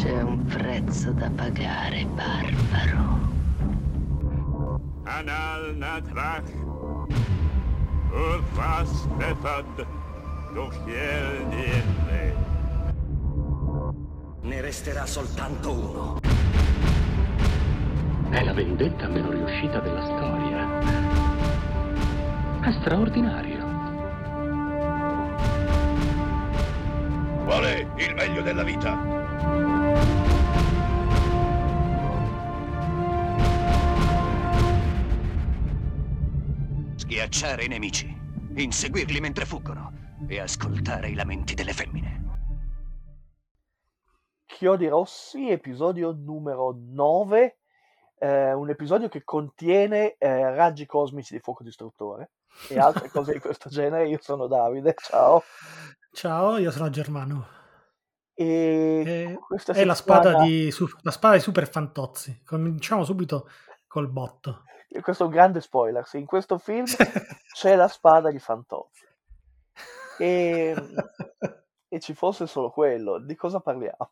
C'è un prezzo da pagare, barbaro. Anal natrach. Urfas befad. Dochiel niente. Ne resterà soltanto uno. È la vendetta meno riuscita della storia. È straordinario. Qual è il meglio della vita? Schiacciare i nemici, inseguirli mentre fuggono e ascoltare i lamenti delle femmine. Chiodi Rossi, episodio numero 9, eh, un episodio che contiene eh, raggi cosmici di fuoco distruttore e altre cose di questo genere. Io sono Davide, ciao. Ciao, io sono Germano. E è la spada, di, la spada di Super Fantozzi. Cominciamo subito col botto. Questo è un grande spoiler, sì, in questo film c'è la spada di Fantozzi. E, e ci fosse solo quello, di cosa parliamo?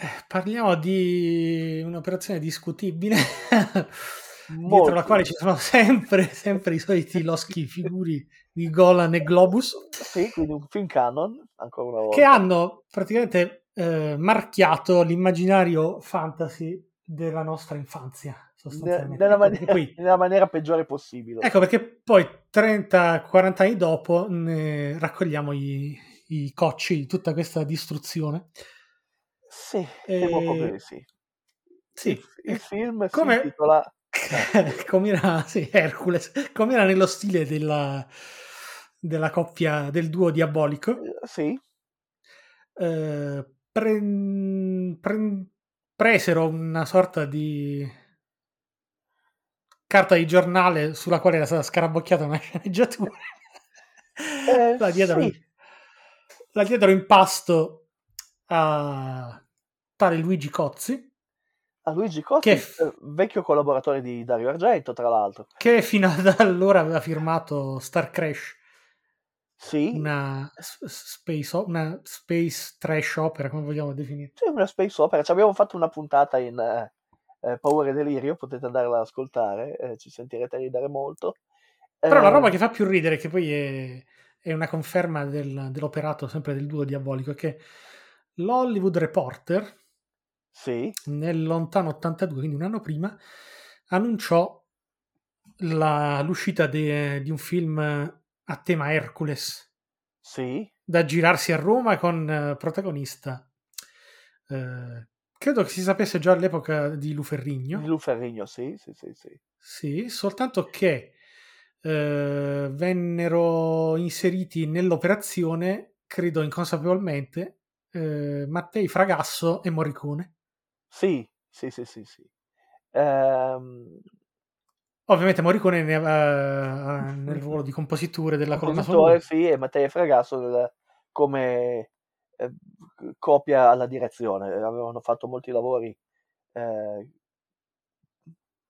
Eh, Parliamo di un'operazione discutibile, Molto. dietro la quale ci sono sempre, sempre i soliti loschi figuri di Golan e Globus, Sì, quindi un film canon, ancora una volta. che hanno praticamente eh, marchiato l'immaginario fantasy della nostra infanzia, sostanzialmente. nella, maniera, poi- nella maniera peggiore possibile. Ecco perché poi 30-40 anni dopo ne raccogliamo i, i cocci di tutta questa distruzione. Sì, Eh, temo proprio di sì. Sì, Il, il film come- si intitola com'era, sì, Hercules, com'era nello stile della, della coppia del duo diabolico. eh, Sì, eh, pre- pre- presero una sorta di carta di giornale sulla quale era stata scarabocchiata una sceneggiatura. Eh, la, diedero, sì. la diedero in pasto a tale Luigi Cozzi, a Luigi Costi, f- eh, vecchio collaboratore di Dario Argento, tra l'altro. che fino ad allora aveva firmato Star Crash, Sì, una, space, una space trash opera, come vogliamo definire. sì, una space opera. Ci abbiamo fatto una puntata in eh, eh, Paura e Delirio, potete andarla ad ascoltare, eh, ci sentirete ridere molto. Però la Eh, roba che fa più ridere, che poi è, è una conferma del- dell'operato sempre del duo diabolico, è che l'Hollywood Reporter Sì, nel lontano 82, quindi un anno prima, annunciò la- l'uscita de- di un film a tema Hercules sì, da girarsi a Roma con eh, protagonista. eh, credo che si sapesse già all'epoca di Luferrigno. di Lu Ferrigno, sì, sì, sì, sì. Sì, soltanto che eh, vennero inseriti nell'operazione, credo inconsapevolmente, eh, Mattei Fragasso e Morricone. Sì, sì, sì, sì, sì. Ehm, Ovviamente Morricone ne eh, nel ruolo di compositore della colonna sonora. sì, e Matteo Fragasso come eh, copia alla direzione. Avevano fatto molti lavori eh,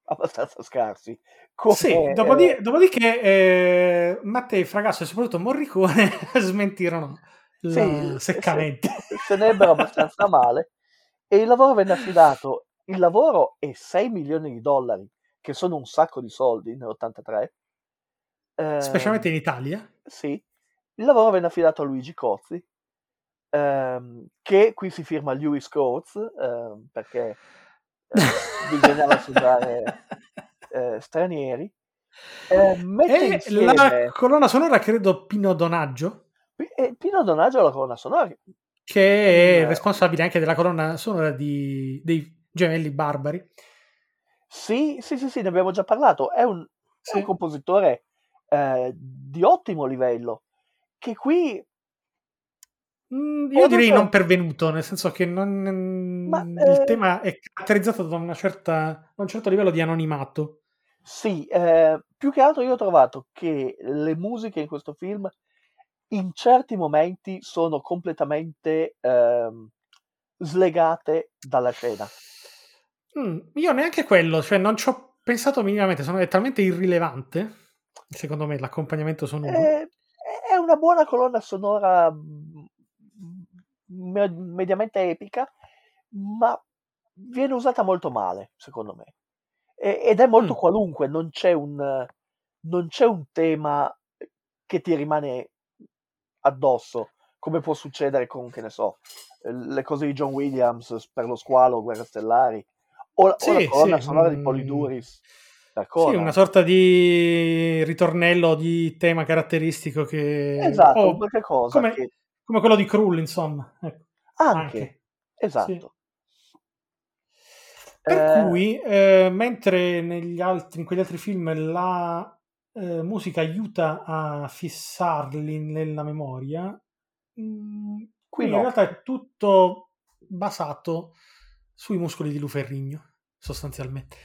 abbastanza scarsi. Come, Sì, dopodi- eh, dopodiché eh, Mattei Fragasso e soprattutto Morricone smentirono sì, seccamente. Se, se ne ebbero abbastanza male e il lavoro venne affidato. Il lavoro è 6 milioni di dollari, che sono un sacco di soldi nell'83. Eh, Specialmente in Italia. Sì, il lavoro venne affidato a Luigi Cozzi, ehm, che qui si firma Lewis Coates, ehm, perché eh, bisognava sembrare eh, stranieri. Eh, E insieme la colonna sonora, credo, Pino Donaggio, e Pino Donaggio alla colonna sonora. Che è responsabile anche della colonna sonora di- dei Gemelli Barbari. Sì, sì, sì, sì, ne abbiamo già parlato. È un, è Sì. un compositore eh, di ottimo livello, che qui Mm, Io direi non so. non pervenuto, nel senso che non- Ma, il eh, tema è caratterizzato da, una certa, da un certo livello di anonimato. Sì, eh, più che altro io ho trovato che le musiche in questo film in certi momenti sono completamente ehm, slegate dalla scena. Mm, io neanche quello, cioè non ci ho pensato minimamente, sono, è talmente irrilevante, secondo me, l'accompagnamento sonoro. Eh, è una buona colonna sonora mm, me- mediamente epica, ma viene usata molto male, secondo me. E- ed è molto Mm. qualunque, non c'è un, non c'è un tema che ti rimane addosso, come può succedere con, che ne so, eh, le cose di John Williams per lo squalo, Guerre Stellari, o, o Sì, la colonna sì, sonora di mm. Poliduris. per Sì, una sorta di ritornello di tema caratteristico che... Esatto, oh, qualche cosa come, che... come quello di Krull, insomma. Ecco, Anche, anche. esatto. Per Eh, cui, eh, mentre negli altri, in quegli altri film la eh, musica aiuta a fissarli nella memoria, mh, qui in no. realtà è tutto basato sui muscoli di Luferrigno, sostanzialmente.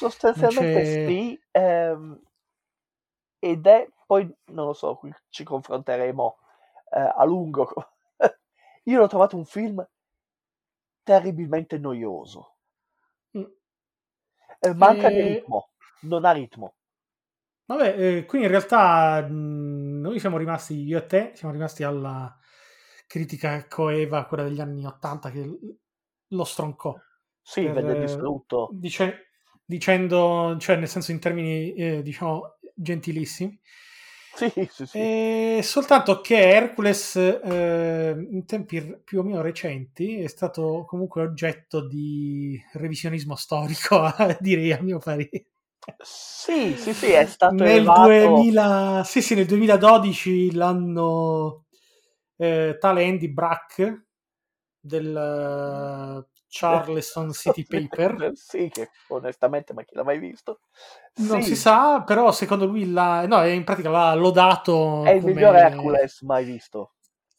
Sostanzialmente sì, ehm, ed è poi non lo so, qui ci confronteremo eh, a lungo. Io l'ho trovato un film terribilmente noioso. Mm. Eh, manca di E- ritmo, non ha ritmo. Vabbè, eh, qui in realtà mh, noi siamo rimasti, io e te, siamo rimasti alla critica coeva, quella degli anni 80, che lo stroncò. Sì, per, venne eh, distrutto. dice- dicendo, cioè nel senso in termini, eh, diciamo, gentilissimi. Sì, sì, sì. E soltanto che Hercules, eh, in tempi più o meno recenti, è stato comunque oggetto di revisionismo storico, direi a mio parere. Sì, sì, sì, è stato nel, elevato. 2000, sì, sì, nel 2012 l'hanno eh, tale Andy Brack del eh, Charleston City Paper Sì, che onestamente, ma chi l'ha mai visto? non Sì, si sa però secondo lui l'ha, no, in pratica l'ha lodato È il come- miglior Hercules mai visto.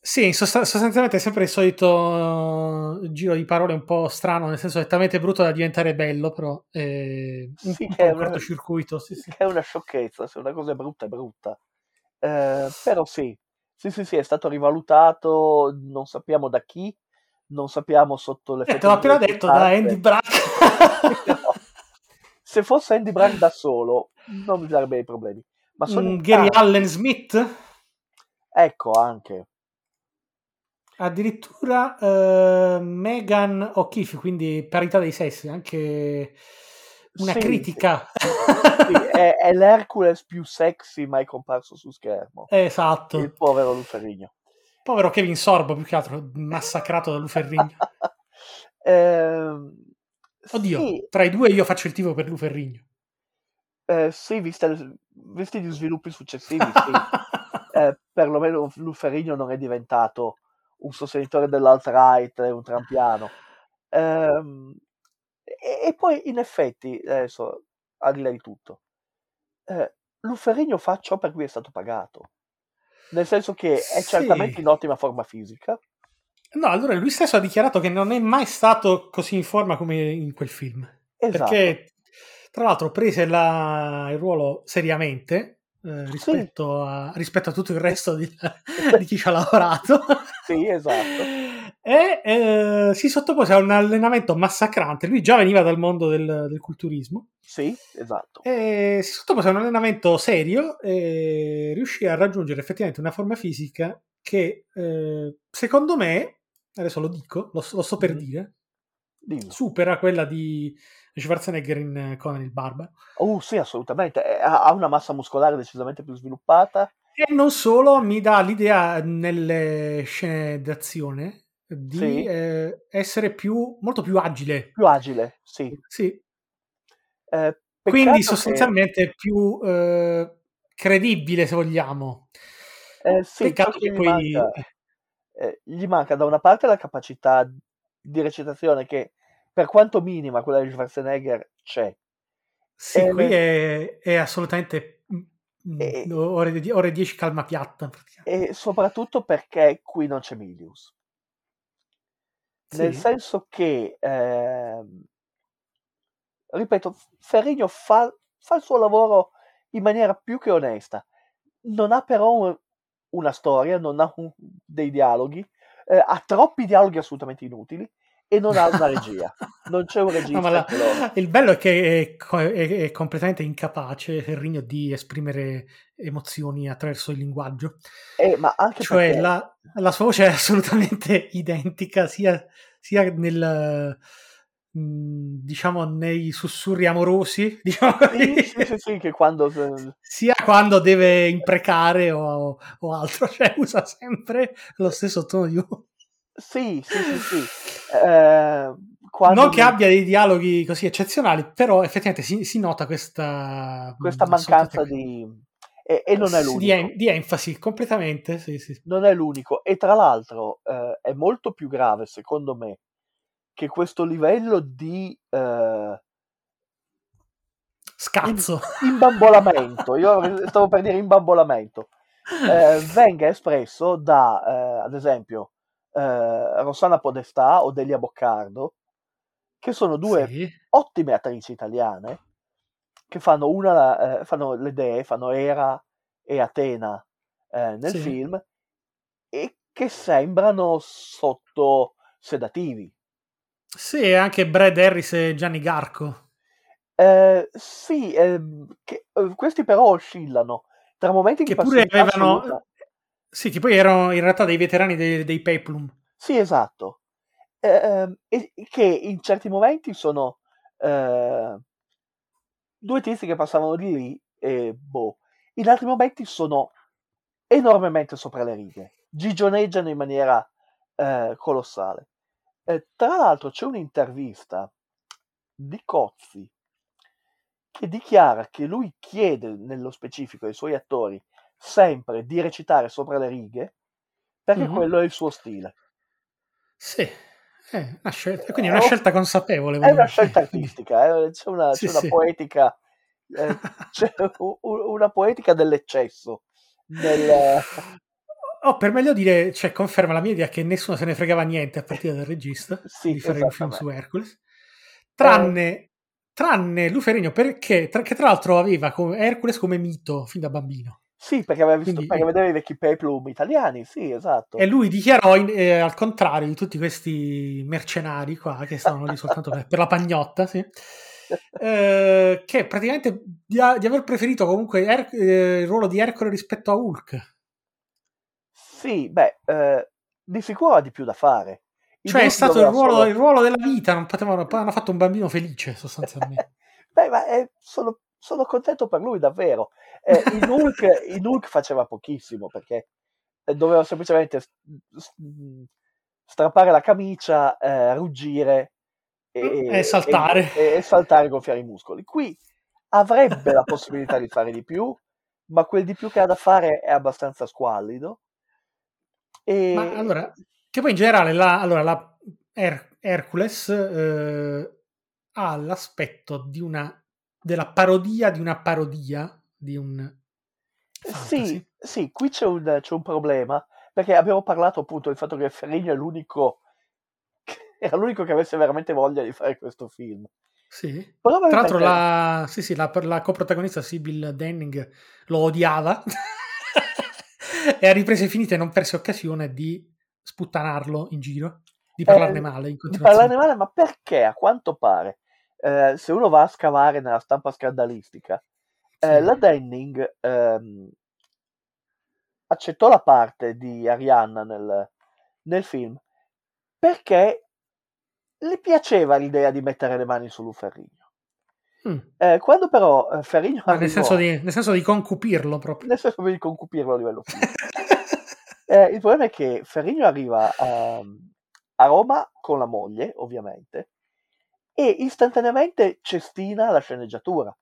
Sì, sostanzialmente è sempre il solito eh, giro di parole un po' strano nel senso è talmente brutto da diventare bello però eh, un, Sì, un è una- cortocircuito sì, sì. È una sciocchezza, se una cosa è brutta è brutta. Eh, però sì, sì, sì, sì, è stato rivalutato, non sappiamo da chi, non sappiamo sotto Eh, l'effetto te l'ho appena detto da. Andy Brack No. Se fosse Andy Brack da solo, non mi darebbe dei problemi. Ma sono Mm, Gary. Allen Smith Ecco anche. Addirittura eh, Megan O'Keefe, quindi parità dei sessi, anche una Sì, critica. Sì, è, è l'Hercules più sexy mai comparso su schermo. esatto. Il povero Luferigno. Povero Kevin Sorbo, più che altro, massacrato da Luferrigno. Ehm, Oddio, Sì, tra i due io faccio il tifo per Luferrigno. eh, sì, viste le- visti gli sviluppi successivi, sì. Eh, perlomeno Luferigno non è diventato un sostenitore dell'alt-right un trampiano. Ehm, e, e poi, in effetti, adesso, al di là di tutto, eh, Luferigno fa ciò per cui è stato pagato. Nel senso che è Sì. certamente in ottima forma fisica. No, allora lui stesso ha dichiarato che non è mai stato così in forma come in quel film. Esatto. Perché, tra l'altro, prese la- il ruolo seriamente eh, rispetto, a, rispetto a tutto il resto di, di chi ci ha lavorato. Sì, esatto. e eh, si sottopose a un allenamento massacrante. Lui già veniva dal mondo del, del culturismo. Sì, esatto. E si sottopose a un allenamento serio e riuscì a raggiungere effettivamente una forma fisica che, eh, secondo me, adesso lo dico, lo, lo sto per Mhm. dire, Dillo. supera quella di Schwarzenegger in eh, Conan il Barbaro. Oh, sì, assolutamente. Eh, Ha una massa muscolare decisamente più sviluppata. E non solo, mi dà l'idea nelle scene d'azione di Sì. eh, essere più, molto più agile. più agile, sì. Sì. Eh, Quindi peccato che- sostanzialmente più eh, credibile, se vogliamo. eh, sì, Peccato che poi... manca, eh, gli manca da una parte la capacità di recitazione che, per quanto minima, quella di Schwarzenegger c'è. Sì, Eh, qui le- è, è assolutamente mm, Eh, ore, di- ore 10 calma piatta. E soprattutto perché qui non c'è Milius. Nel Sì. senso che, ehm, ripeto, Ferrigno fa, fa il suo lavoro in maniera più che onesta. Non ha però un- una storia, non ha un- dei dialoghi, eh, ha troppi dialoghi assolutamente inutili e non ha una regia. Non c'è un regista. No, la- il bello è che è, è- è completamente incapace Ferrigno di esprimere emozioni attraverso il linguaggio. Eh, ma anche Cioè perché la, la sua voce è assolutamente identica sia, sia nel diciamo nei sussurri amorosi, diciamo sì, sì, sì, sì, che quando sia quando deve imprecare o, o altro, cioè usa sempre lo stesso tono di voce. sì, sì, sì, sì. Eh, quando Non che abbia dei dialoghi così eccezionali, però effettivamente si, si nota questa, questa mh, mancanza di e, e non è l'unico. di, di enfasi completamente. Sì, sì. non è l'unico e tra l'altro eh, è molto più grave secondo me che questo livello di eh, Scazzo. imbambolamento io stavo per dire imbambolamento eh, venga espresso da eh, ad esempio eh, Rossana Podestà o Delia Boccardo che sono due Sì. ottime attrici italiane che fanno una eh, fanno le dee fanno Era e Atena eh, nel Sì. film e che sembrano sotto sedativi Sì, anche Brad Harris e Gianni Garco. Eh, sì ehm, che- eh, questi però oscillano tra momenti Che pure avevano... assoluta Sì, che poi erano in realtà dei veterani dei, dei Peplum. Sì, esatto. Ehm, e che in certi momenti sono eh, due tizi che passavano di lì e boh. In altri momenti sono enormemente sopra le righe, gigioneggiano in maniera eh, colossale. Eh, tra l'altro c'è un'intervista di Cozzi che dichiara che lui chiede nello specifico ai suoi attori sempre di recitare sopra le righe perché Mhm. quello è il suo stile. Sì, è una scelta, quindi è una Oh, scelta consapevole. È una scelta artistica, eh, c'è una, Sì, c'è una sì. poetica, eh, c'è una poetica dell'eccesso. nel- Oh, per meglio dire, cioè, conferma la mia idea che nessuno se ne fregava niente a partire dal regista Sì, di fare un film su. Hercules, tranne, tranne Luferigno, perché tra, che tra l'altro aveva come- Hercules come mito fin da bambino. Sì, perché aveva visto, Quindi- perché vedeva i vecchi peplum italiani, sì, esatto. E lui dichiarò, in- eh, al contrario di tutti questi mercenari qua, che stavano lì soltanto per, per la pagnotta, sì, eh, che praticamente di, di aver preferito comunque Er- eh, il ruolo di Ercole rispetto a Hulk. Sì, beh, eh, di sicuro ha di più da fare. In Cioè è stato il ruolo, solo- il ruolo della vita, non potevano, hanno fatto un bambino felice sostanzialmente. Beh, ma eh, sono, sono contento per lui, davvero. Eh, in, Hulk, in Hulk faceva pochissimo perché eh, doveva semplicemente strappare la camicia, eh, ruggire e, E saltare. e, e saltare e gonfiare i muscoli. Qui avrebbe la possibilità di fare di più, ma quel di più che ha da fare è abbastanza squallido. E, Ma allora, che poi in generale la, allora, la Her- Hercules eh, ha l'aspetto di una, della parodia di una parodia di un fantasy. Sì, sì, qui c'è un, c'è un problema, perché abbiamo parlato appunto del fatto che Ferrigno è l'unico, era l'unico che avesse veramente voglia di fare questo film. Sì. Tra l'altro la, sì, sì, la, la coprotagonista Sibyl Denning lo odiava e a riprese finite non perse occasione di sputtanarlo in giro, di parlarne Eh, male in di parlarne male, ma perché a quanto pare, eh, se uno va a scavare nella stampa scandalistica, eh, Sì. la Denning ehm, accettò la parte di Arianna nel, nel film perché le piaceva l'idea di mettere le mani su Lu Ferrigno. Mm. Eh, quando però eh, Ferrigno Ma nel, arrivò, senso di, nel senso di concupirlo proprio. nel senso di concupirlo a livello fisico, Eh, il problema è che Ferrigno arriva a, a Roma con la moglie, ovviamente, e istantaneamente cestina la sceneggiatura,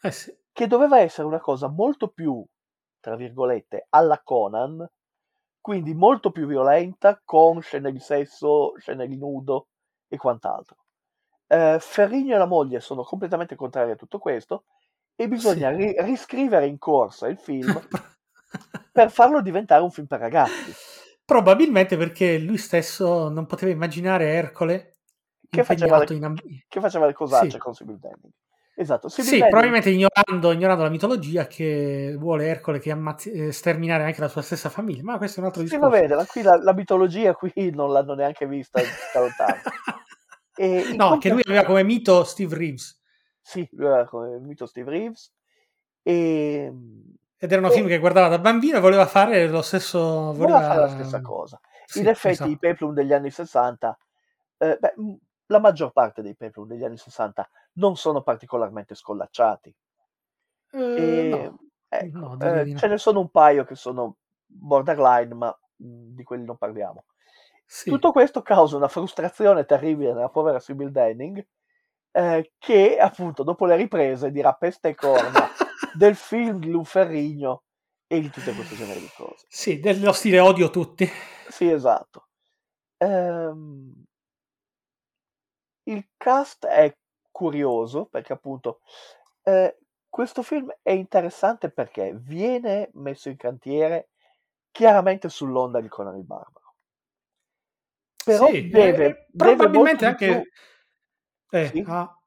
Eh sì. che doveva essere una cosa molto più, tra virgolette, alla Conan, quindi molto più violenta, con scene di sesso, scene di nudo e quant'altro. Eh, Ferrigno e la moglie sono completamente contrari a tutto questo e bisogna Sì. ri- riscrivere in corsa il film per farlo diventare un film per ragazzi. Probabilmente perché lui stesso non poteva immaginare Ercole Che faceva le- in amb- che faceva le cosacce Sì. con Sibyl Denning. Esatto, Civil Sì, Bending- probabilmente ignorando, ignorando la mitologia che vuole Ercole che ammazzi, eh, sterminare anche la sua stessa famiglia, ma questo è un altro Sì, discorso. va bene, qui la, la mitologia qui non l'hanno neanche vista da lontano. E no, che lui aveva come mito Steve Reeves Sì, lui era come mito Steve Reeves. E ed erano Eh. film che guardava da bambino e voleva fare lo stesso voleva voleva fare la stessa cosa. Sì, in effetti esatto. i Peplum degli anni 60, eh, beh, la maggior parte dei Peplum degli anni 60 non sono particolarmente scollacciati. Eh, E, no, ecco, no, eh, ce ne sono un paio che sono borderline, ma mh, di quelli non parliamo. Sì. Tutto questo causa una frustrazione terribile nella povera Sibyl Denning, eh, che appunto dopo le riprese dirà peste e corna del film di Lunferrigno e di tutte queste genere di cose. Sì, dello stile odio tutti. Sì, esatto. Ehm, il cast è curioso perché appunto eh, questo film è interessante perché viene messo in cantiere chiaramente sull'onda di Conan il Barbaro. Però Sì, deve, eh, deve probabilmente molto di anche eh, Sì? ah,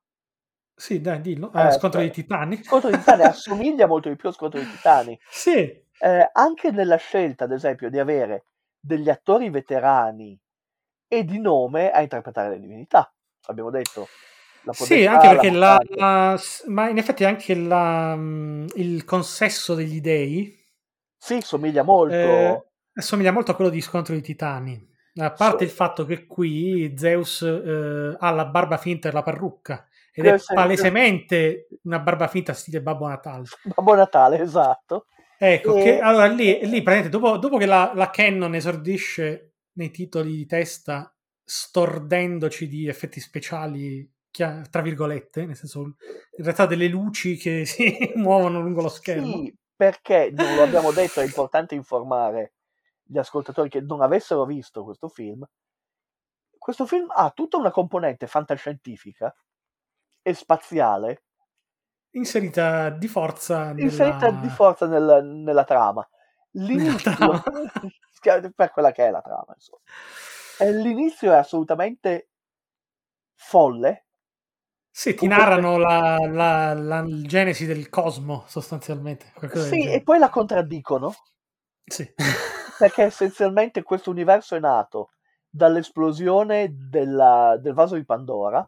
sì, dai, dillo. Eh, Ah, scontro di titani. Scontro di Titani assomiglia molto di più a Scontro di Titani. Sì, Eh, anche nella scelta, ad esempio, di avere degli attori veterani e di nome a interpretare le divinità. Abbiamo detto Sì, anche perché la, la- ma in effetti anche la, mm, il consesso degli dei Sì, somiglia molto. eh, assomiglia molto a quello di Scontro di Titani. A parte Sì. il fatto che qui Zeus eh, ha la barba finta e la parrucca ed Che è se- palesemente una barba finta stile Babbo Natale. Babbo Natale, esatto. Ecco, E- che allora lì, lì praticamente dopo, dopo che la, la Canon esordisce nei titoli di testa stordendoci di effetti speciali, tra virgolette, nel senso in realtà delle luci che si muovono lungo lo schermo. Sì, perché non lo abbiamo detto, è importante informare gli ascoltatori che non avessero visto questo film. Questo film ha tutta una componente fantascientifica e spaziale Inserita di forza nella... inserita di forza nel- nella trama. L'inizio, trama. per quella che è la trama, insomma. E l'inizio è assolutamente folle. Sì, ti narrano la, la- la genesi del cosmo, sostanzialmente. Sì, e poi la contraddicono Sì. perché essenzialmente questo universo è nato dall'esplosione della- del vaso di Pandora,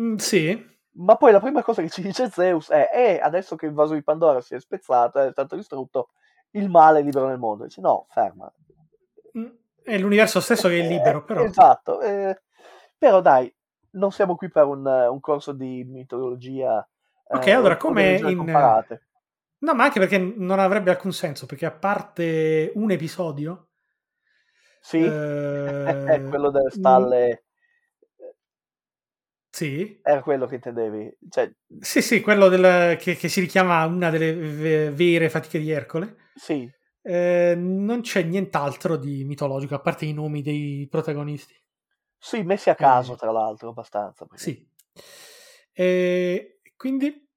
Mm, sì, ma poi la prima cosa che ci dice Zeus è eh, adesso che il vaso di Pandora si è spezzato, è stato distrutto, il male è libero nel mondo. Dice no, ferma. Mm, è l'universo stesso che è libero, Eh, però. Esatto, eh, però dai, non siamo qui per un, un corso di mitologia. Ok, eh, allora, come in- comparate. No, ma anche perché non avrebbe alcun senso, perché a parte un episodio, Sì, eh, quello delle stalle, sì, era quello che intendevi. Cioè, sì, sì, quello del- che, che si richiama una delle ve- vere fatiche di Ercole, sì, eh, non c'è nient'altro di mitologico, a parte i nomi dei protagonisti. sì, messi a caso, Eh, tra l'altro, abbastanza. perché- Sì. E quindi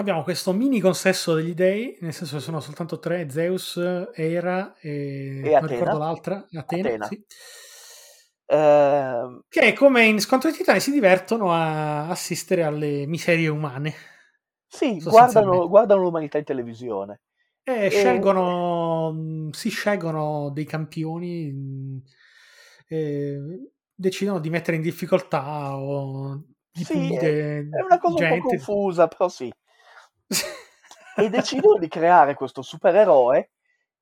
abbiamo questo mini consesso degli dei, nel senso che sono soltanto tre, Zeus, Era e, E non ricordo l'altra, Atena, Atena. sì. Ehm, che come in Scontro dei Titani si divertono a assistere alle miserie umane sì, guardano, guardano l'umanità in televisione. e E- scelgono, mh, si scelgono dei campioni, mh, e decidono di mettere in difficoltà o di Sì, punire È una cosa un po' gente. confusa, però sì. E decidono di creare questo supereroe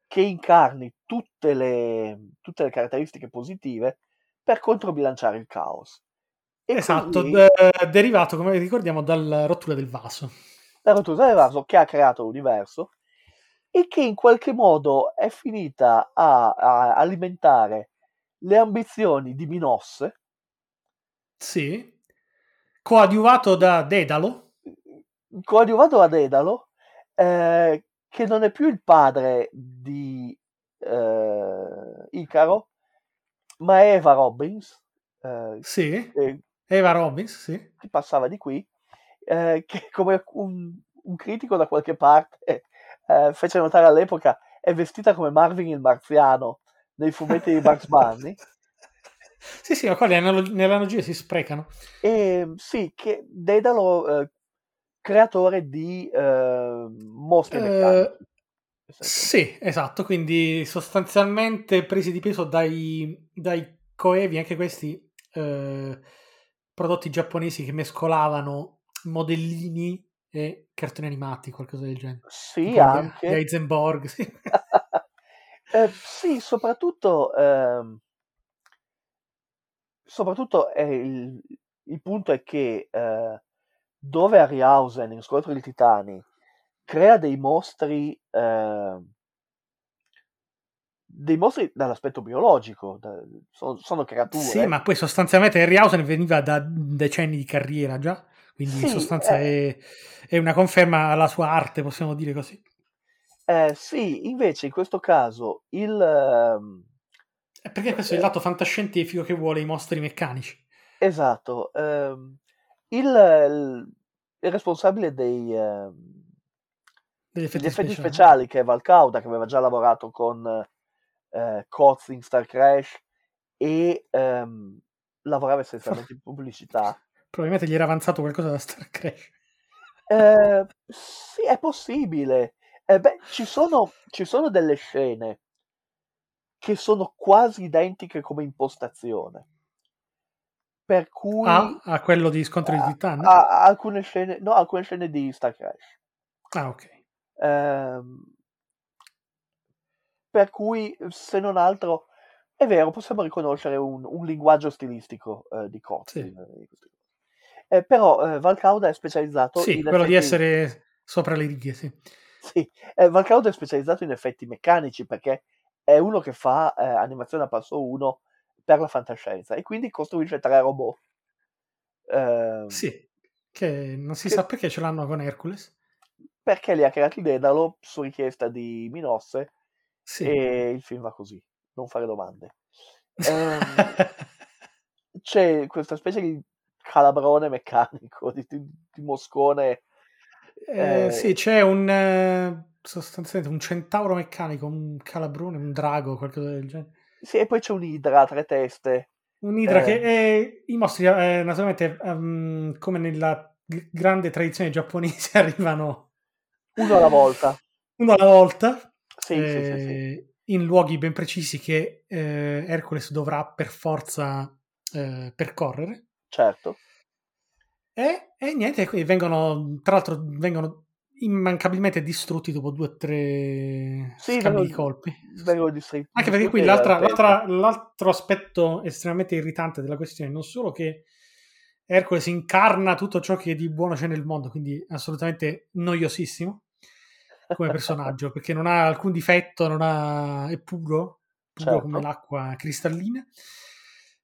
che incarni tutte le, tutte le caratteristiche positive per controbilanciare il caos. E Esatto, così de- derivato, come ricordiamo, dalla rottura del vaso. la rottura del vaso che ha creato l'universo e che in qualche modo è finita a, a alimentare le ambizioni di Minosse, Sì. Coadiuvato da Dedalo. Coadiuvato da Dedalo, eh, che non è più il padre di eh, Icaro, ma è Eva Robbins, eh, Sì. che, Eva Robbins, sì. che passava di qui, eh, che come un, un critico da qualche parte eh, fece notare all'epoca è vestita come Marvin il marziano nei fumetti di Bugs Bunny. Sì, sì, ma qua le, analog- le analogie si sprecano. E sì, che Dedalo, eh, creatore di eh, mostri Eh, meccanici. Sì, esatto, quindi sostanzialmente presi di peso dai, dai coevi, anche questi eh, prodotti giapponesi che mescolavano modellini e cartoni animati, qualcosa del genere. Sì, gli- anche. Gli Heisenberg, sì. Eh, sì, soprattutto, ehm, soprattutto è il, il punto è che eh, dove Harryhausen in Scontro dei Titani crea dei mostri, ehm, dei mostri dall'aspetto biologico, da- sono, sono creature. Sì, ma poi sostanzialmente Harryhausen veniva da decenni di carriera già, quindi in Sì, sostanza eh. è, è una conferma alla sua arte, possiamo dire così. Eh, sì, invece in questo caso il, ehm, Eh, Perché questo è il lato fantascientifico che vuole i mostri meccanici. esatto, ehm, il, il- il responsabile dei, Degli effetti, degli effetti speciali. speciali, che è Val Cauda, che aveva già lavorato con eh, Coz in Star Crash e ehm, lavorava essenzialmente in pubblicità. Probabilmente gli era avanzato qualcosa da Star Crash. Eh, sì, è possibile. Eh, beh, ci sono, ci sono delle scene che sono quasi identiche come impostazione. Per cui Ah, a quello di Scontro di Titani? a- a alcune scene, no, alcune scene di Star Crash. Ah, ok. Ehm, per cui, se non altro, è vero, possiamo riconoscere un, un linguaggio stilistico eh, di Coz. Sì. Eh, però eh, Val Cauda è specializzato Sì, in quello di effetti- essere sopra le righe, sì. Sì, eh, Val Cauda è specializzato in effetti meccanici perché è uno che fa eh, animazione a passo 1 per la fantascienza e quindi costruisce tre robot. Ehm, Sì, che non si Che- sa perché ce l'hanno con Hercules. Perché li ha creati Dedalo su richiesta di Minosse Sì. e il film va così, non fare domande. Ehm, c'è questa specie di calabrone meccanico, di, di- di moscone. Eh, eh, sì, c'è un eh, sostanzialmente un centauro meccanico, un calabrone, un drago, qualcosa del genere. Sì, e poi c'è un'idra a tre teste. Un'idra Eh. che è, i mostri, eh, naturalmente, ehm, come nella g- grande tradizione giapponese, arrivano Uno alla volta. uno alla volta, Sì, sì, sì, sì. eh, in luoghi ben precisi che eh, Hercules dovrà per forza eh, percorrere. Certo. E, e niente, vengono, tra l'altro, vengono immancabilmente distrutti dopo due o tre Sì, scambi di colpi. Anche perché qui l'altra- l'altra- l'altro aspetto estremamente irritante della questione non solo che Hercules incarna tutto ciò che di buono c'è nel mondo, quindi assolutamente noiosissimo come personaggio, perché non ha alcun difetto, non ha- è puro, puro Certo. come l'acqua cristallina.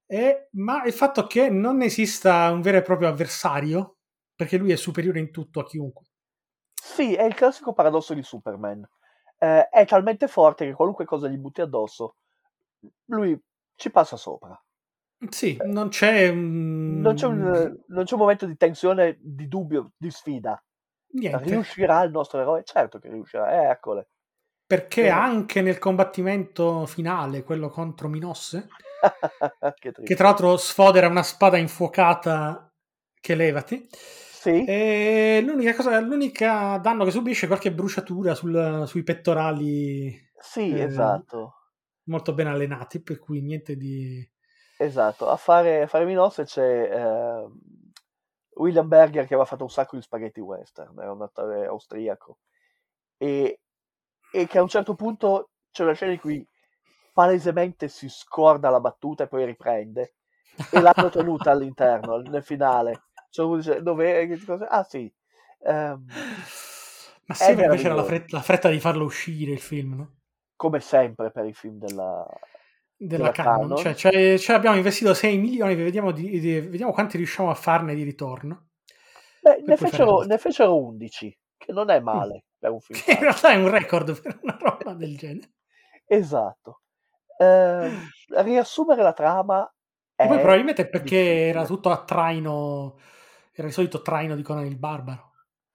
E- ma il fatto che non esista un vero e proprio avversario, perché lui è superiore in tutto a chiunque. Sì, è il classico paradosso di Superman. Eh, è talmente forte che qualunque cosa gli butti addosso, lui ci passa sopra. Sì, non c'è un... Non c'è un, non c'è un momento di tensione, di dubbio, di sfida. niente. Riuscirà il nostro eroe? Certo che riuscirà, eh, eccole. Perché Sì. anche nel combattimento finale, quello contro Minosse, che che tra l'altro sfodera una spada infuocata che levati, Sì, e l'unica cosa, l'unica danno che subisce è qualche bruciatura sul- sui pettorali sì, eh, esatto. molto ben allenati, per cui niente di... Esatto, a fare, a fare Minosse c'è ehm, William Berger che aveva fatto un sacco di spaghetti western, era un attore austriaco, e, e che a un certo punto c'è una scena in cui palesemente si scorda la battuta e poi riprende, e l'hanno tenuta all'interno, nel finale. Cioè, dove... cosa- Ah sì, ehm, Ma sembra invece era la fretta, la fretta di farlo uscire il film, no? come sempre per i film della... Della Della Canon. Canon. Cioè, cioè, cioè abbiamo investito 6 milioni, vediamo, di- di- vediamo quanti riusciamo a farne di ritorno. Beh, ne fecero, ne fecero 11, che non è male per un film. Che in realtà è un record per una roba del genere. Esatto. Ehm, riassumere la trama E poi probabilmente perché difficile. era tutto a traino, era il solito traino di Conan il Barbaro.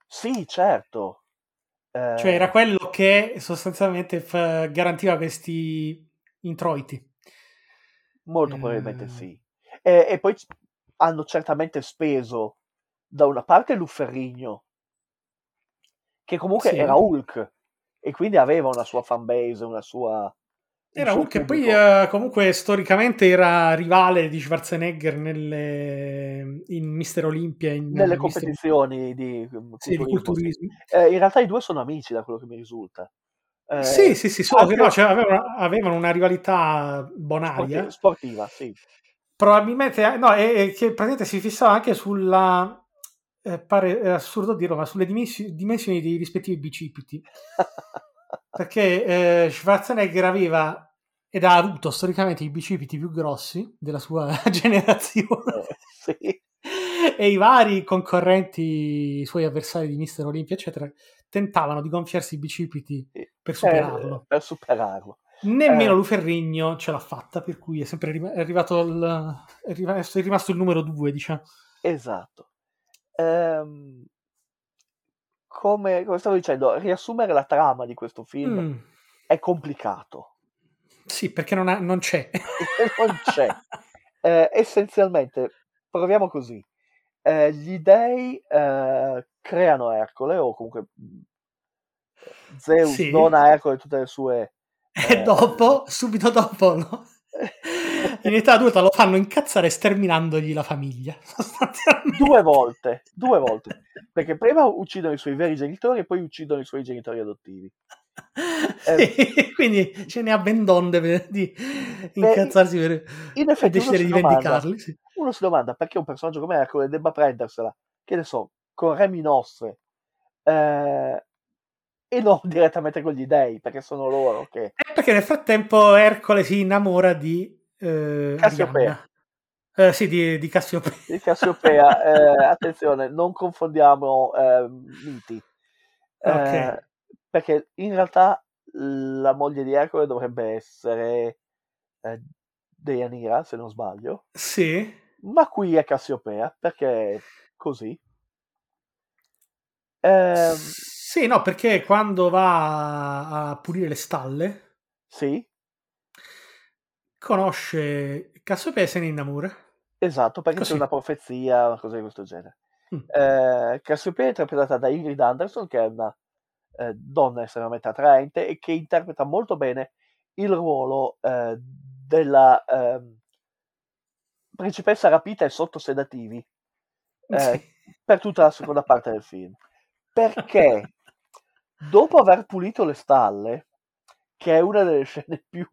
Sì, certo. Cioè Ehm, era quello che sostanzialmente fa- garantiva questi introiti. molto Eh, probabilmente sì. E, e poi hanno certamente speso da una parte Lufferrigno, che comunque Sì. era Hulk, e quindi aveva una sua fanbase, una sua... Era Hulk che poi eh, comunque storicamente era rivale di Schwarzenegger nelle- in Mister Olympia in nelle Mister- competizioni di um, sì, di culturismo. Eh, in realtà i due sono amici, da quello che mi risulta. Eh, sì, sì, sì, solo che no, cioè, avevano, avevano una rivalità bonaria. sportiva, sì. Probabilmente, eh, no, e, e che praticamente si fissava anche sulla, eh, pare assurdo dirlo, ma sulle dimensi- dimensioni dei rispettivi bicipiti. Perché eh, Schwarzenegger aveva ed ha avuto storicamente i bicipiti più grossi della sua generazione. Eh, sì. e i vari concorrenti, i suoi avversari di Mister Olympia, eccetera, tentavano di gonfiarsi i bicipiti per superarlo. Eh, per superarlo. Nemmeno Eh. Luferrigno ce l'ha fatta, per cui è sempre arri- è arrivato il, è rimasto, è rimasto il numero due, diciamo. Esatto. Ehm, come, come stavo dicendo, riassumere la trama di questo film Mm, è complicato. Sì, perché non, ha- non c'è. non c'è. Eh, essenzialmente, proviamo così. Eh, gli dei eh, creano Ercole, o comunque mh, Zeus Sì. dona a Ercole tutte le sue... E eh, dopo, subito dopo, no? in età adulta lo fanno incazzare sterminandogli la famiglia. due volte, due volte. Perché prima uccidono i suoi veri genitori e poi uccidono i suoi genitori adottivi. Sì, quindi ce ne ha ben donde per- di incazzarsi per In effetti uno decidere si, di domanda, vendicarli. sì. uno si domanda perché un personaggio come Ercole debba prendersela, che ne so, con re Minosse eh, e non direttamente con gli dei, perché sono loro che... Eh, perché nel frattempo Ercole si innamora di eh, Cassiopea. Eh, sì, di, di Cassiopea. Di Cassiopea, eh, attenzione, non confondiamo eh, miti. Eh, Ok. Perché in realtà la moglie di Ercole dovrebbe essere eh, Deianira, se non sbaglio, Sì. ma qui è Cassiopea, perché è così. Ehm, Sì, no, perché quando va a pulire le stalle sì, conosce Cassiopea e se ne innamora. esatto, perché Così. c'è una profezia, una cosa di questo genere. Mm. Eh, Cassiopea è interpretata da Ingrid Anderson, che è una eh, donna estremamente attraente e che interpreta molto bene il ruolo eh, della ehm, principessa rapita e sotto sedativi eh, Sì. per tutta la seconda parte del film. Perché dopo aver pulito le stalle, che è una delle scene più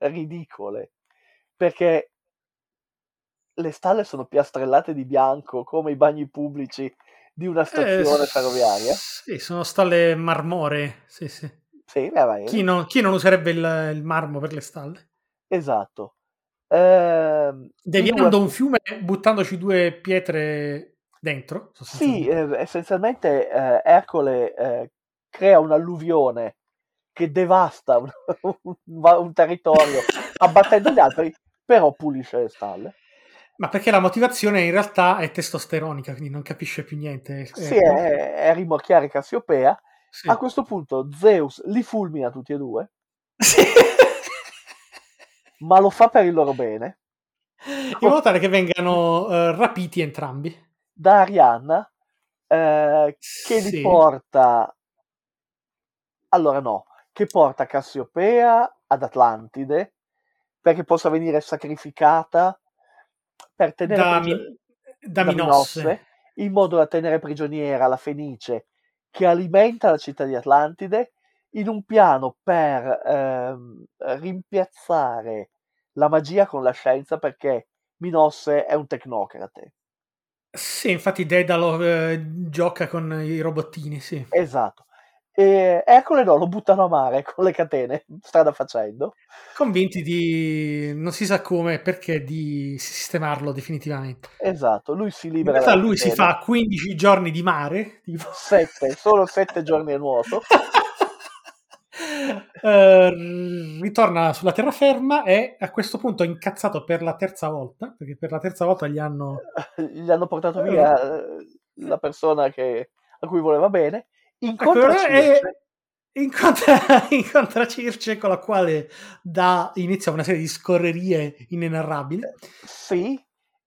ridicole, perché le stalle sono piastrellate di bianco come i bagni pubblici di una stazione Eh, ferroviaria. Sì, sono stalle marmoree. Sì, sì. Sì, eh, vai, Chi non, chi non userebbe il, il marmo per le stalle? esatto. Ehm, i Deviando due- un fiume buttandoci due pietre dentro? Sì, sostanzialmente. eh, essenzialmente eh, Ercole eh, crea un'alluvione che devasta un, un- un territorio abbattendo gli altri, però pulisce le stalle. Ma perché la motivazione in realtà è testosteronica, quindi non capisce più niente. Sì, è, è rimorchiare Cassiopea. Sì. A questo punto Zeus li fulmina tutti e due, Sì. ma lo fa per il loro bene. In modo tale che vengano eh, rapiti entrambi. Da Arianna, eh, che li Sì. porta... Allora no, che porta Cassiopea ad Atlantide perché possa venire sacrificata per tenere Da, prigio- da Minosse. in modo da tenere prigioniera la Fenice che alimenta la città di Atlantide in un piano per ehm, rimpiazzare la magia con la scienza perché Minosse è un tecnocrate. Sì, infatti Dedalo eh, gioca con i robottini, sì. Esatto. E Ercole no, lo buttano a mare con le catene, strada facendo. Convinti di, non si sa come, perché, di sistemarlo definitivamente. Esatto, lui si In libera realtà dalle lui si catene. fa 15 giorni di mare, tipo. sette, solo sette giorni a nuoto. Eh, ritorna sulla terraferma e a questo punto incazzato per la terza volta, perché per la terza volta gli hanno... Gli hanno portato via eh, la persona che- a cui voleva bene. Incontra e, Circe. incontra, incontra Circe con la quale dà, inizia una serie di scorrerie inenarrabili. Sì,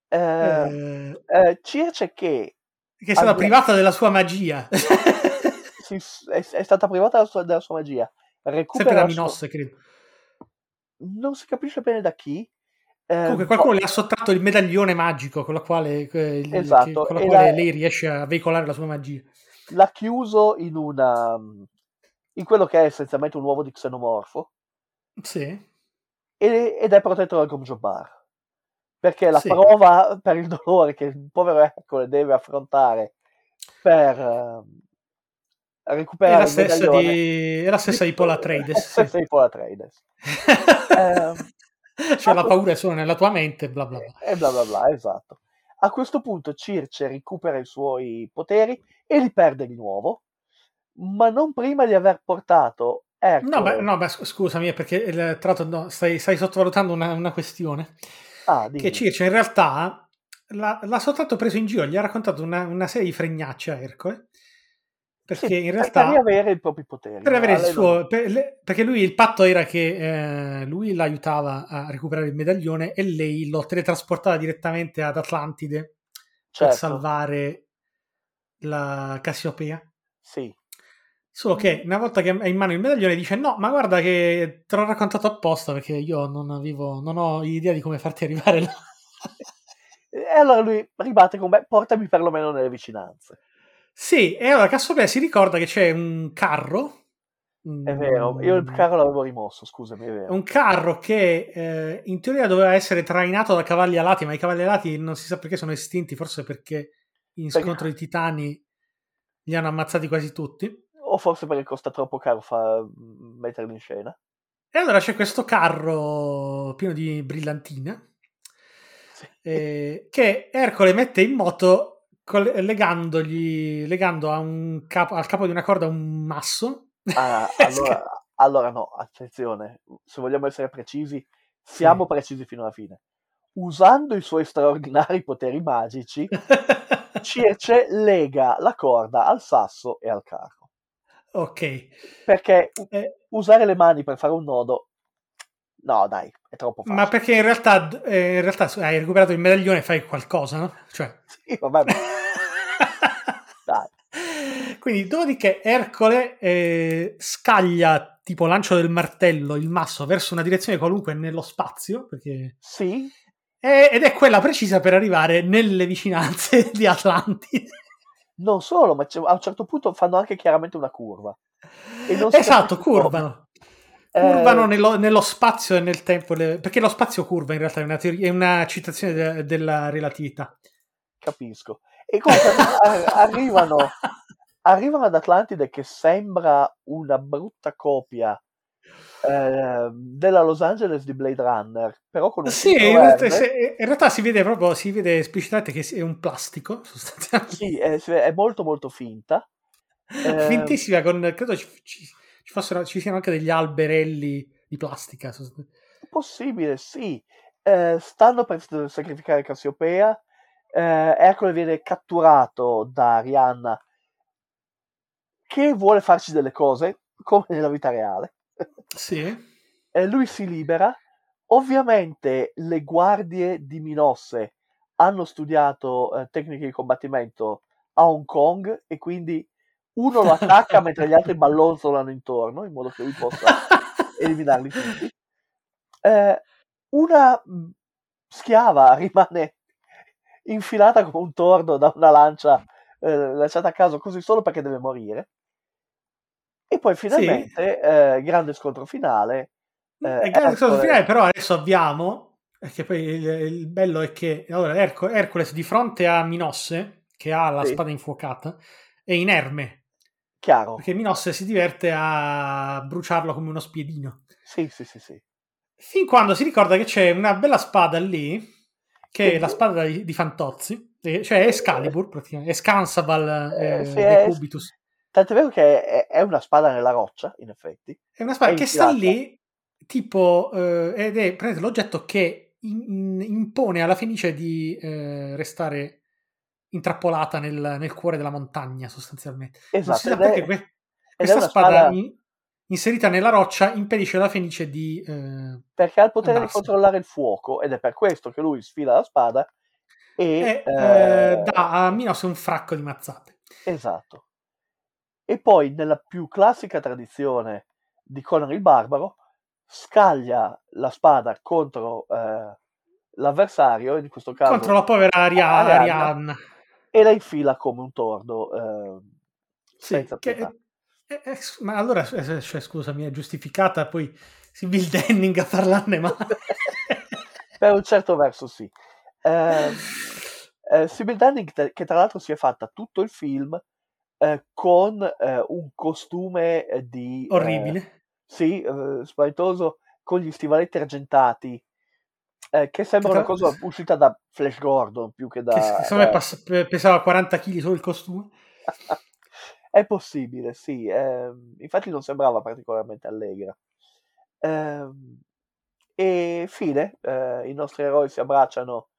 eh, eh, eh, Circe che che è stata Abbia- privata della sua magia. si- è, è stata privata della sua, della sua magia, recupera Sempre da suo- Minosse, credo. non si capisce bene da chi. Comunque qualcuno le ha sottratto il medaglione magico con, la quale, eh, Esatto, che- con la quale la- lei riesce a veicolare la sua magia. L'ha chiuso in una in quello che è essenzialmente un uovo di xenomorfo Sì. e- ed è protetto dal Gomjobar perché la Sì. prova per il dolore che il povero Ercole deve affrontare per ehm, È recuperare la stessa di, è la stessa di Paul Atreides. è sì. stessa di Paul Atreides Ehm, cioè la paura è solo nella tua mente, bla bla bla. e bla bla bla esatto a questo punto Circe recupera i suoi poteri e li perde di nuovo ma non prima di aver portato Ercole No, beh, no, beh, sc- scusami, è perché tra l'altro no, stai, stai sottovalutando una, una questione. ah. Che Circe in realtà l'ha, l'ha soltanto preso in giro, gli ha raccontato una, una serie di fregnacce a Ercole. Perché Sì, in per realtà riavere i propri poteri per avere il suo non- per- le- perché lui il patto era che eh, lui l'aiutava a recuperare il medaglione e lei lo teletrasportava direttamente ad Atlantide per certo, salvare la Cassiopea sì. solo che una volta che ha in mano il medaglione dice no ma guarda che te l'ho raccontato apposta perché io non avevo non ho idea di come farti arrivare là E allora lui ribatte con me, portami perlomeno nelle vicinanze. sì e allora Cassiopea si ricorda che c'è un carro È vero, io il carro l'avevo rimosso, scusami, è vero. un carro che eh, in teoria doveva essere trainato da cavalli alati, ma i cavalli alati non si sa perché sono estinti, forse perché in Perché- scontro di titani li hanno ammazzati quasi tutti. O forse perché costa troppo caro fa... metterli in scena. E allora c'è questo carro pieno di brillantine Sì. eh, che Ercole mette in moto col- legandogli, legando a un capo- al capo di una corda un masso. Ah, allora, allora no, attenzione, se vogliamo essere precisi, siamo precisi fino alla fine. Usando i suoi straordinari poteri magici, Circe lega la corda al sasso e al carro. ok. Perché Eh, usare le mani per fare un nodo, no dai, è troppo facile. ma perché in realtà, eh, in realtà hai recuperato il medaglione e fai qualcosa, no? Cioè... Sì, vabbè, dai. Quindi, dopodiché, Ercole eh, scaglia tipo lancio del martello il masso verso una direzione qualunque nello spazio, perché... Sì, ed è quella precisa per arrivare nelle vicinanze di Atlantide. non solo, ma a un certo punto fanno anche chiaramente una curva. Esatto, come. curvano. Eh, Curvano nello, nello spazio e nel tempo, le- perché lo spazio curva in realtà è una, teoria- è una citazione de- della relatività. Capisco. E comunque ar- arrivano, arrivano ad Atlantide che sembra una brutta copia eh, della Los Angeles di Blade Runner, però con un Sì, in realtà, se- in realtà si vede proprio, si vede esplicitamente che è un plastico, sostanzialmente. Sì, è, è molto molto finta. Eh, Fintissima, con, credo ci, ci- ci fossero, ci siano anche degli alberelli di plastica. Possibile, sì. Eh, stanno per sacrificare Cassiopea. Eh, Ercole viene catturato da Arianna che vuole farci delle cose, come nella vita reale. Sì. Eh, lui si libera. Ovviamente le guardie di Minosse hanno studiato eh, tecniche di combattimento a Hong Kong e quindi uno lo attacca mentre gli altri ballonzolano intorno in modo che lui possa eliminarli tutti. Eh, una mh, schiava rimane infilata come un tordo da una lancia eh, lanciata a caso così solo perché deve morire. E poi finalmente, eh, grande scontro finale. eh, È grande Ercole- finale, però adesso abbiamo, perché poi il, il bello è che allora, Erco- Hercules di fronte a Minosse, che ha la Sì. spada infuocata, è inerme, Chiaro. perché Minosse si diverte a bruciarlo come uno spiedino. Sì, sì, sì, sì. Fin quando si ricorda che c'è una bella spada lì, che è la spada di, di Fantozzi, eh, cioè Excalibur, praticamente, Escansabal Eh, eh, sì, è-. Tant'è vero che è, è una spada nella roccia, in effetti. È una spada È che sta lì, tipo, eh, ed è praticamente l'oggetto che in- in- impone alla Fenice di eh, restare intrappolata nel, nel cuore della montagna, sostanzialmente. Esatto. è- perché que- questa spada, spada- in- inserita nella roccia impedisce alla Fenice di... eh, perché ha il potere di Andarsene. controllare il fuoco ed è per questo che lui sfila la spada e, e eh, eh, dà a Minos un fracco di mazzate. esatto. E poi nella più classica tradizione di Conan il Barbaro scaglia la spada contro eh, l'avversario, in questo caso Contro la povera Aria- Arianna, Arianna. e la infila come un tordo eh, Sì, senza che- eh, eh, ma allora, eh, cioè, scusami, è giustificata poi Sibyl Denning a parlarne male. Per un certo verso sì. Eh, eh, Sybil Danning, te- che tra l'altro si è fatta tutto il film eh, con eh, un costume eh, di... eh, Orribile. sì, eh, spaventoso, con gli stivaletti argentati, eh, che sembra una Tra- cosa uscita da Flash Gordon più che da... che secondo me da- pass- pe- pesava 40 kg solo il costume. È possibile, sì. ehm, infatti non sembrava particolarmente allegra. Ehm, e fine, eh, i nostri eroi si abbracciano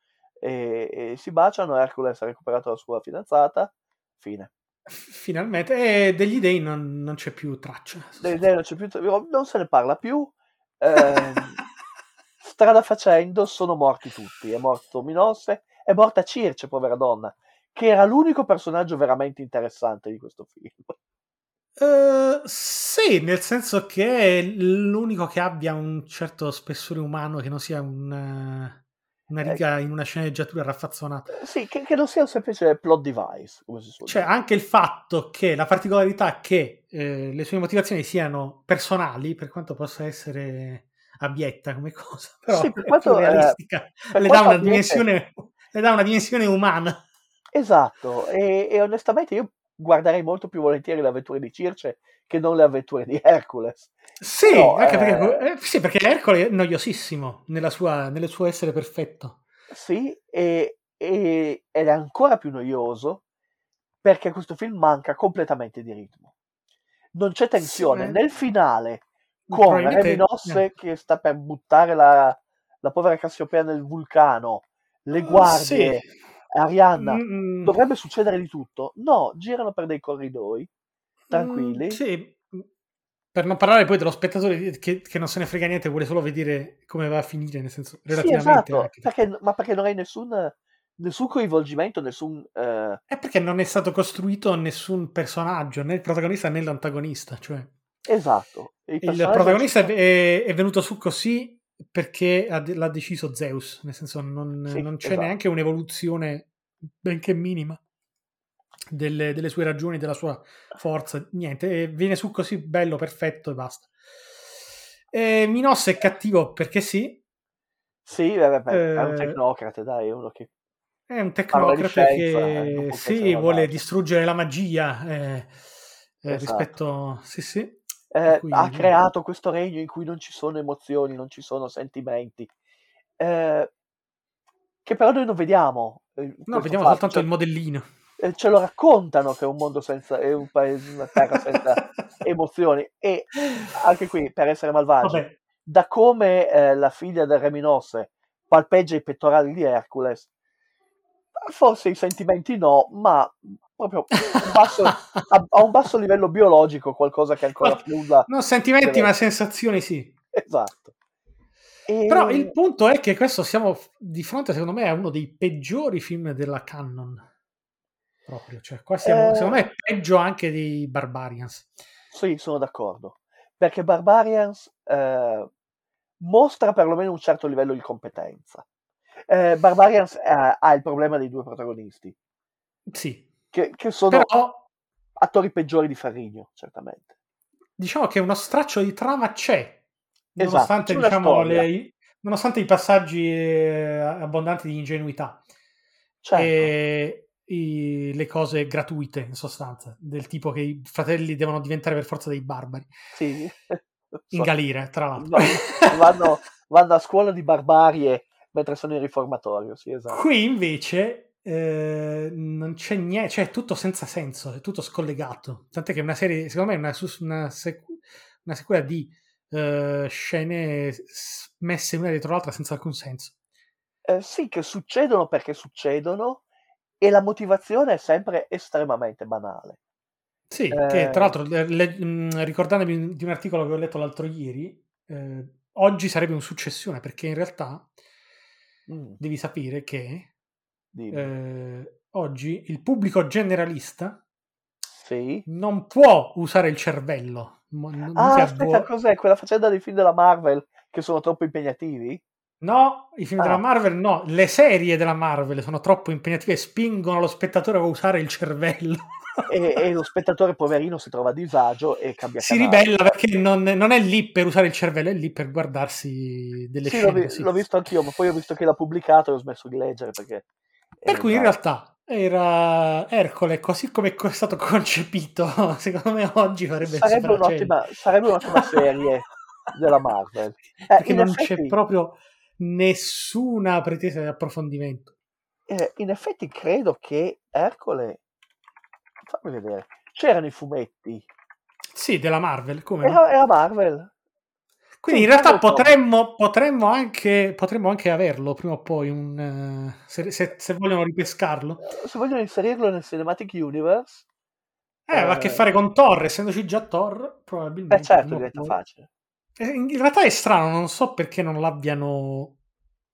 e, e si baciano. Hercules ha recuperato la sua fidanzata. Fine. Finalmente, e degli dei non, non c'è più traccia. Dei- dei non, c'è più- non se ne parla più. ehm, strada facendo, sono morti tutti. È morto Minosse, è morta Circe, povera donna, che era l'unico personaggio veramente interessante di questo film. Eh, sì, nel senso che è l'unico che abbia un certo spessore umano, che non sia un, eh, una riga in una sceneggiatura raffazzonata. Sì, che, che non sia un semplice plot device, come si suol Cioè, dire. anche il fatto che la particolarità che eh, le sue motivazioni siano personali, per quanto possa essere abietta come cosa, però Sì, per quanto, eh, realistica, per le dà una dimensione, le dà una dimensione umana. Esatto, e, e onestamente io guarderei molto più volentieri le avventure di Circe che non le avventure di Hercules. Sì, Però, anche eh, perché, eh, sì, perché Ercole è noiosissimo nella sua, nel suo essere perfetto. Sì, e, e- ed è ancora più noioso perché questo film manca completamente di ritmo. Non c'è tensione. Sì. Nel finale, con Reminosse eh. che sta per buttare la, la povera Cassiopea nel vulcano, le guardie, Sì. Arianna, Mm, dovrebbe succedere di tutto. No, girano per dei corridoi, tranquilli. mm, sì. Per non parlare poi dello spettatore che, che non se ne frega niente, vuole solo vedere come va a finire, nel senso, Sì, relativamente esatto, anche. perché- ma perché non hai nessun, nessun coinvolgimento, nessun... eh, È perché non è stato costruito nessun personaggio, né il protagonista né l'antagonista. Cioè, esatto. Il personaggi- protagonista è, è venuto su così perché ha l'ha deciso Zeus, nel senso non, Sì, non c'è esatto. neanche un'evoluzione, benché minima, delle, delle sue ragioni, della sua forza, niente, viene su così bello, perfetto e basta. E Minos è cattivo perché sì, Sì, vabbè, beh, è un Eh, tecnocrate, dai, è uno che... È un non che sì, vuole distruggere la magia eh, eh, Esatto. rispetto... Sì, sì. eh, cui- ha creato questo regno in cui non ci sono emozioni, non ci sono sentimenti, eh, che però noi non vediamo. eh, No, vediamo fatto, soltanto cioè, il modellino. Eh, ce lo raccontano che è un mondo senza, è un paese, una terra senza emozioni e anche qui, per essere malvagi, Vabbè, da come eh, la figlia del Re Minosse palpeggia i pettorali di Hercules, forse i sentimenti no, ma proprio un basso- a, a un basso livello biologico qualcosa che ancora nulla. non sentimenti, ma sensazioni sì. Esatto. E- Però il punto è che questo siamo di fronte, secondo me, a uno dei peggiori film della canon. Proprio, cioè, qua siamo, Eh. secondo me, è peggio anche di Barbarians. Sì, sono d'accordo. Perché Barbarians eh, mostra perlomeno un certo livello di competenza. Eh, Barbarians eh, ha il problema dei due protagonisti, Sì, che, che sono però attori peggiori di Ferrigno, certamente. diciamo che uno straccio di trama c'è, Esatto, nonostante, diciamo, le- nonostante i passaggi eh, abbondanti di ingenuità Certo. e i- le cose gratuite, in sostanza, del tipo che i fratelli devono diventare per forza dei barbari, Sì. in galera, tra l'altro. va- vanno, vanno a scuola di barbarie mentre sono in riformatorio, sì, esatto. Qui invece eh, non c'è niente, cioè è tutto senza senso, è tutto scollegato. Tant'è che è una serie, secondo me, è una, una, sequ- una sequela di eh, scene messe una dietro l'altra senza alcun senso. Eh, sì, che succedono perché succedono e la motivazione è sempre estremamente banale. Sì, Eh, che tra l'altro, le- mh, ricordandomi di un articolo che ho letto l'altro ieri, eh, oggi sarebbe un successione perché in realtà mm, devi sapere che eh, oggi il pubblico generalista Sì. non può usare il cervello. mo- n- Ah, aspetta, vuo- cos'è quella faccenda dei film della Marvel che sono troppo impegnativi? No, i film Ah. della Marvel no, le serie della Marvel sono troppo impegnative spingono lo spettatore a usare il cervello. E, e lo spettatore poverino si trova a disagio e cambia si canale. ribella perché non, non è lì per usare il cervello, è lì per guardarsi delle Sì, l'ho, scene. vi- così. l'ho visto anch'io, ma poi ho visto che l'ha pubblicato e ho smesso di leggere perché... Per cui in realtà era Ercole, così come è stato concepito, secondo me oggi farebbe sarebbe un'ottima, sarebbe un'ottima serie della Marvel. Eh, perché non effetti, c'è proprio nessuna pretesa di approfondimento. eh, in effetti credo che Ercole... Fammi vedere. C'erano i fumetti. Sì, della Marvel, come? Era, era Marvel. Quindi sì, in realtà potremmo, potremmo, anche, potremmo anche averlo prima o poi, un, eh, se, se- se vogliono ripescarlo. Se vogliono inserirlo nel Cinematic Universe, Eh, aveva a che fare con Thor, essendoci già Thor, probabilmente. beh certo, diventa poi- facile. Eh, In realtà è strano, non so perché non l'abbiano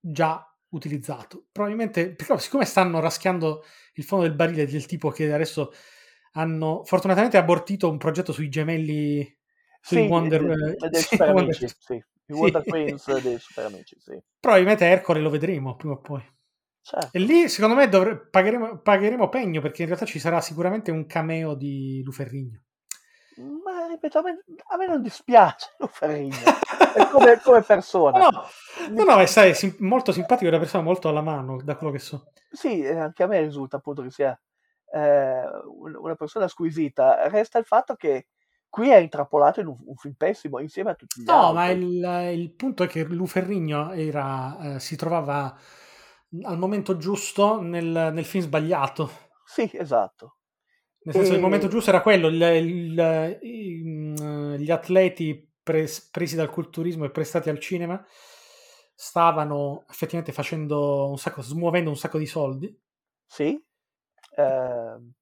già utilizzato. Probabilmente, perché siccome stanno raschiando il fondo del barile del tipo che adesso hanno fortunatamente abortito un progetto sui gemelli, sui Sì, Wonder, de- eh, dei sì, Super Wonder- Amici, sì. I Sì. Wonder Queens dei Super Amici, sì. Probabilmente Ercole lo vedremo prima o poi. Certo. E lì, secondo me, dovre- pagheremo, pagheremo pegno perché in realtà ci sarà sicuramente un cameo di Luferrigno. Ripeto, a me, a me non dispiace Luferrigno, è come, come persona. No, no, no, è sai, sim- molto simpatico, è una persona molto alla mano, da quello che so. Sì, eh, anche a me risulta appunto che sia eh, un- una persona squisita. Resta il fatto che qui è intrappolato in un, un film pessimo insieme a tutti gli No, altri. ma il, il punto è che Luferrigno era, eh, si trovava al momento giusto nel, nel film sbagliato. Sì, esatto. Nel senso, E- il momento giusto era quello, il- il- i- mm, gli atleti pres- presi dal culturismo e prestati al cinema stavano effettivamente facendo un sacco, smuovendo un sacco di soldi, Sì. Ehm,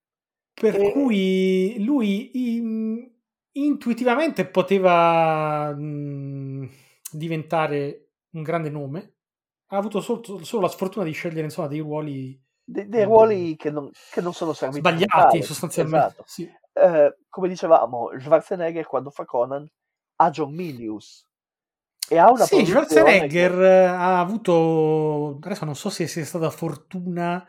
per E- cui lui in- intuitivamente poteva mm, diventare un grande nome. Ha avuto sol- solo la sfortuna di scegliere insomma, dei ruoli de- dei Mm. ruoli che non, che non sono serviti sbagliati sostanzialmente. Esatto. Sì. Eh, come dicevamo, Schwarzenegger quando fa Conan ha John Milius e ha una Sì, Schwarzenegger che- eh, ha avuto, adesso non so se sia stata fortuna,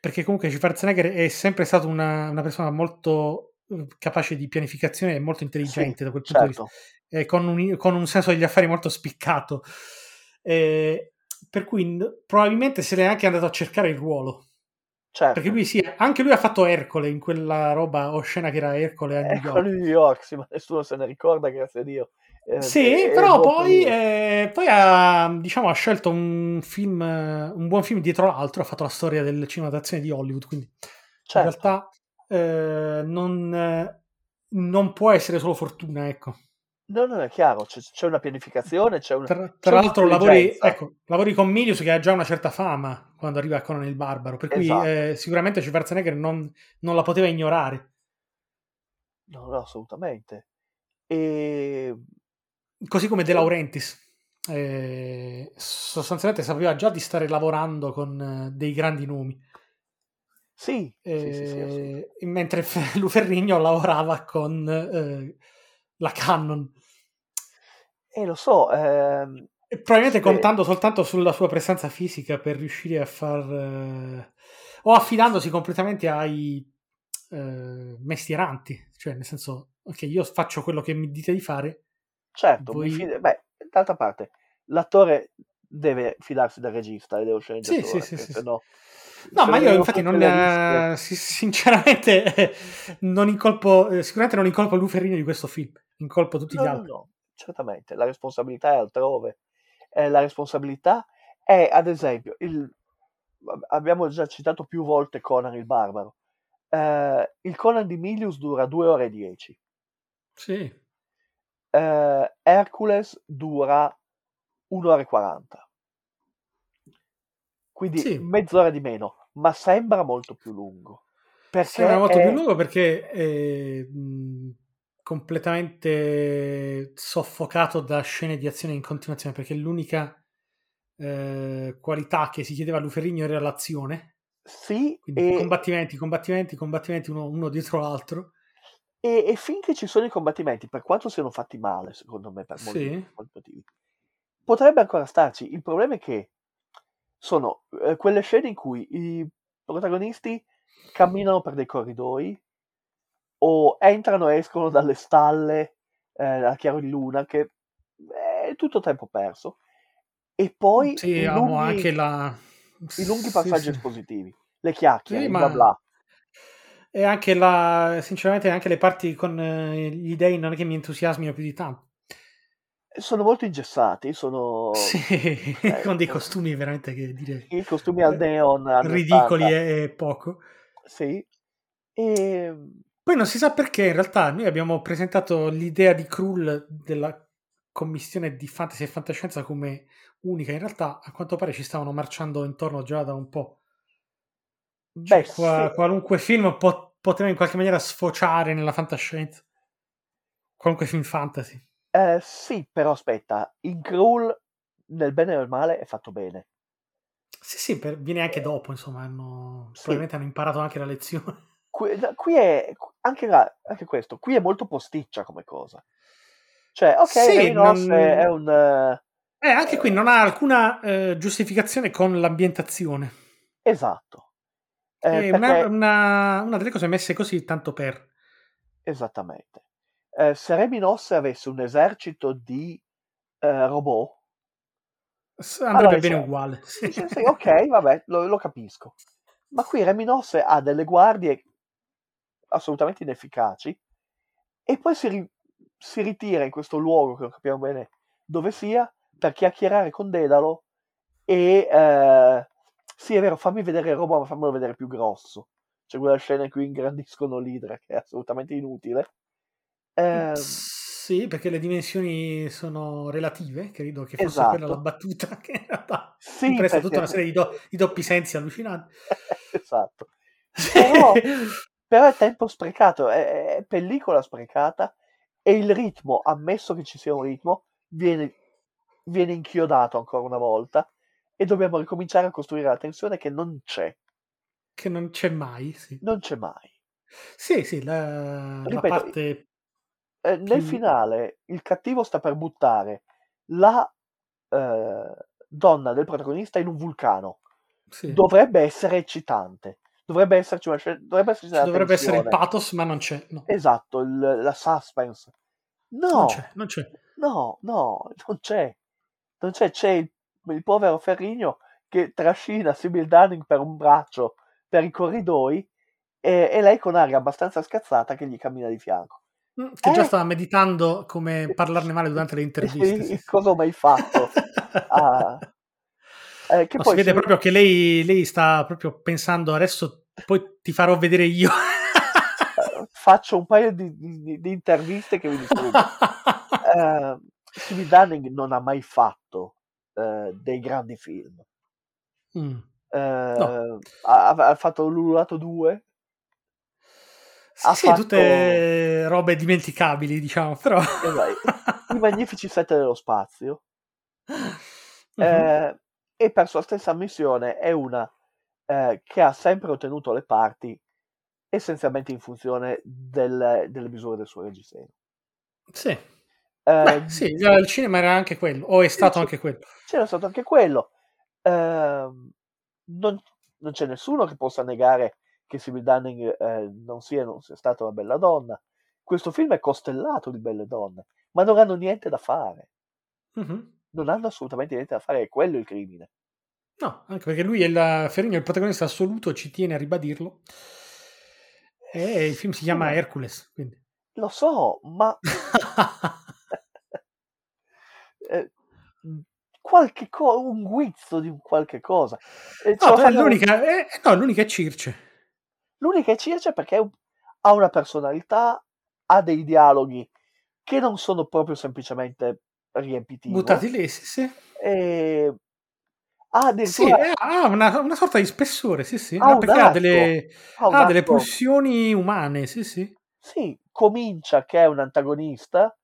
perché comunque Schwarzenegger è sempre stato una, una persona molto eh, capace di pianificazione e molto intelligente Sì, da quel punto di certo. vista, e con un, con un senso degli affari molto spiccato. Eh, per cui probabilmente se l'è anche andato a cercare il ruolo. certo. Perché lui sì, anche lui ha fatto Ercole in quella roba oscena che era Ercole a New Ecco York. New York, sì, ma nessuno se ne ricorda, grazie a Dio. Eh, Sì, è però molto poi, eh, poi ha, diciamo, ha scelto un film, un buon film dietro l'altro, ha fatto la storia del cinema d'azione di Hollywood, quindi in Certo. realtà eh, non, non può essere solo fortuna, ecco. No, no, è chiaro, c'è, c'è una pianificazione, c'è una... Tra, tra l'altro lavori, ecco, lavori con Milius che ha già una certa fama quando arriva a Conan il Barbaro, per cui Esatto. eh, sicuramente Schwarzenegger non, non la poteva ignorare. No, no, assolutamente. E... Così come De Laurentiis. Eh, sostanzialmente sapeva già di stare lavorando con eh, dei grandi nomi. Sì, sì, sì, sì. Eh, mentre Luferrigno lavorava con eh, la Canon. E lo so, ehm, probabilmente Sì. contando soltanto sulla sua presenza fisica per riuscire a far... eh, o affidandosi completamente ai eh, mestieranti. Cioè, nel senso, ok, io faccio quello che mi dite di fare. certo, Voi- fide- beh, d'altra parte, l'attore deve fidarsi del regista e dello sceneggiatore, Sì, sì, sì, sì, no... No, ma io infatti non, eh, si- sinceramente eh, non incolpo, eh, sicuramente non incolpo Luferrigno di questo film, incolpo tutti No, gli altri. no, certamente, la responsabilità è altrove. Eh, la responsabilità è, ad esempio, il, abbiamo già citato più volte Conan il Barbaro. Eh, il Conan di Milius dura 2 ore e 10. Sì, Eh, Hercules dura 1 ora e 40. Quindi Sì. mezz'ora di meno, ma sembra molto più lungo. perché Sembra molto è- più lungo perché mh, completamente soffocato da scene di azione in continuazione, perché l'unica eh, qualità che si chiedeva a Luferigno era l'azione, sì, quindi e, combattimenti, combattimenti, combattimenti uno, uno dietro l'altro. e- e finché ci sono i combattimenti, per quanto siano fatti male, secondo me, per molti, Sì. molti motivi, potrebbe ancora starci. Il problema è che sono eh, quelle scene in cui i protagonisti camminano per dei corridoi o entrano e escono dalle stalle eh, a chiaro di luna, che è tutto tempo perso. E poi Sì, i lunghi, anche la... i lunghi sì, passaggi sì. espositivi, le chiacchiere, Sì, ma- bla bla. E anche la, sinceramente, anche le parti con eh, gli dei non è che mi entusiasmino più di tanto. Sono molto ingessati, sono Sì, eh, con dei eh, costumi veramente che dire i costumi al neon anni ridicoli 80, e, e poco. sì. E Poi non si sa perché in realtà noi abbiamo presentato l'idea di Krull della commissione di fantasy e fantascienza come unica, in realtà a quanto pare ci stavano marciando intorno già da un po'. Cioè, beh, qua- sì, qualunque film po- poteva in qualche maniera sfociare nella fantascienza. Qualunque film fantasy. eh, sì, però aspetta, in Krull nel bene e nel male è fatto bene. Sì, sì, per- viene anche dopo, insomma, hanno, Sì. probabilmente hanno imparato anche la lezione. Qui, qui è anche, là- anche questo, qui è molto posticcia come cosa. Cioè, ok, Sì, non- è, un... eh, Eh, anche qui non ha alcuna eh, giustificazione con l'ambientazione. esatto. Eh, È una, perché- una- una delle cose messe così tanto per. Esattamente. Eh, se Reminos avesse un esercito di eh, robot, Andrebbe Allora, bene dice- uguale. sì. dice, sì, ok, vabbè, lo, lo capisco. Ma qui Reminos ha delle guardie assolutamente inefficaci e poi si, ri- si ritira in questo luogo che non capiamo bene dove sia per chiacchierare con Dedalo e eh, sì è vero fammi vedere robot ma fammelo vedere più grosso c'è quella scena in cui ingrandiscono l'idra che è assolutamente inutile Ehm, Sì, perché le dimensioni sono relative, credo che fosse Esatto. quella la battuta che in realtà sì impressa perché- tutta una serie di, do- di doppi sensi allucinanti. esatto Però- però è tempo sprecato è, è pellicola sprecata e il ritmo ammesso che ci sia un ritmo viene, viene inchiodato ancora una volta e dobbiamo ricominciare a costruire la tensione che non c'è che non c'è mai. Sì, non c'è mai sì, sì, la, la Ripeto, parte... Eh, nel finale il cattivo sta per buttare la eh, donna del protagonista in un vulcano. Sì. Dovrebbe essere eccitante. Dovrebbe esserci una scena, dovrebbe esserci Ci una dovrebbe essere il pathos, ma non c'è. No, Esatto, il- la suspense. No, non c'è, non c'è. no, no, non c'è. Non c'è, c'è il, il povero Ferrigno che trascina Sibyl Dunning per un braccio per i corridoi e, e lei con aria abbastanza scazzata che gli cammina di fianco. Mm, Che già Eh. stava meditando come parlarne male durante le interviste. sì. Cosa ho mai fatto? Ah, eh, No, si vede si- proprio che lei, lei sta proprio pensando adesso poi ti farò vedere io. eh, faccio un paio di, di- di interviste che mi distruggono. Eh, Stevie Dunning non ha mai fatto eh, dei grandi film. Mm. Eh, No. ha, ha fatto l'Ululato 2, Sì, Ha sì, fatto- tutte robe dimenticabili, diciamo, però... i Magnifici Sette dello Spazio, Mhm. eh, e per sua stessa ammissione è una eh, che ha sempre ottenuto le parti essenzialmente in funzione del- delle misure del suo reggiseno. Sì. Eh, sì, il cinema era anche quello, o è stato anche quello. C'era stato anche quello. Ehm, non, non c'è nessuno che possa negare che Sibyl Dunning eh, non, sia, non sia stata una bella donna. Questo film è costellato di belle donne, ma non hanno niente da fare. Mhm. Non hanno assolutamente niente da fare, è quello il crimine. No, anche perché lui è il Ferrigno, il protagonista assoluto, ci tiene a ribadirlo. E il film si chiama ma- Hercules, quindi. Lo so, ma eh, qualche co- un guizzo di un qualche cosa. Eh, No, fanno- l'unica, eh, no, l'unica è Circe. L'unica è Circe perché ha una personalità, ha dei dialoghi che non sono proprio semplicemente riempitivi. Buttati lì, sì, sì. E Ah, Sì, addirittura eh, ha una, una sorta di spessore, sì, sì, ha ah, perché ha delle, ha un ha delle pulsioni umane, sì, sì. Sì, comincia che è un antagonista,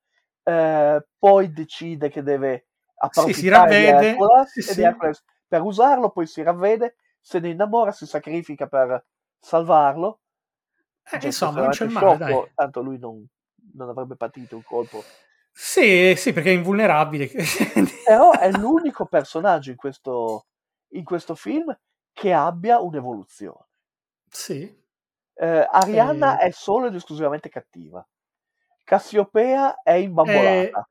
eh, poi decide che deve Sì, si approfittare ravvede, Hercules sì, sì. Hercules per usarlo, poi si ravvede, se ne innamora, si sacrifica per salvarlo. Eh, insomma, non c'è estremamente male, sciocco, tanto lui non, non avrebbe patito un colpo. Sì, sì, perché è invulnerabile. Però è l'unico personaggio in questo, in questo film che abbia un'evoluzione. Sì. Eh, Arianna Eh, è solo ed esclusivamente cattiva. Cassiopea è è, imbambolata.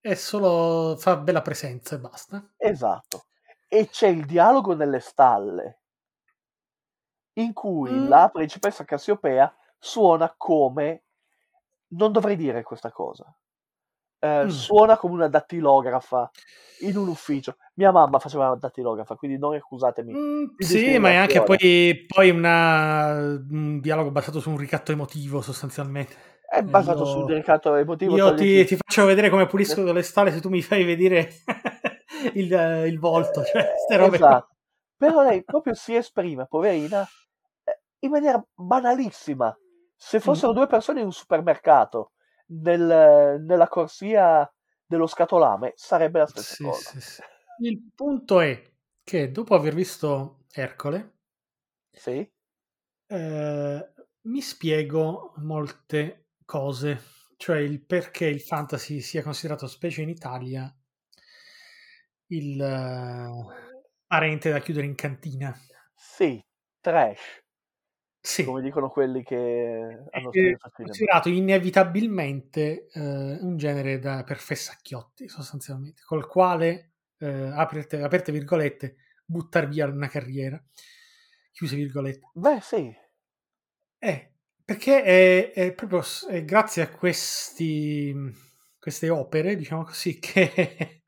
è solo fa bella presenza e basta. Esatto. E c'è il dialogo nelle stalle in cui Mm, la principessa Cassiopea suona come non dovrei dire questa cosa. Eh, mm. suona come una dattilografa in un ufficio. Mia mamma faceva la dattilografa, quindi non accusatemi Mm, sì, ma è anche poi, poi una- un dialogo basato su un ricatto emotivo, sostanzialmente. È Eh, basato Io, delicato emotivo, io ti, ti faccio vedere come pulisco le stalle se tu mi fai vedere il, il volto, cioè, ste Eh, esatto. Però lei proprio si esprime, poverina, eh, in maniera banalissima. Se Mm. fossero due persone in un supermercato, nel- nella corsia dello scatolame, sarebbe la stessa Sì, cosa. sì, sì. Il punto è che dopo aver visto Ercole, Sì? eh, mi spiego molte cose, cioè il perché il fantasy sia considerato specie in Italia il eh, parente da chiudere in cantina. Sì, trash, Sì, come dicono quelli che hanno è studiato cinema. considerato inevitabilmente eh, un genere da, per fessacchiotti, sostanzialmente, col quale, eh, aperte, aperte virgolette, buttar via una carriera, chiuse virgolette. Beh, sì, Eh, perché è, è proprio è grazie a questi, queste opere, diciamo così, che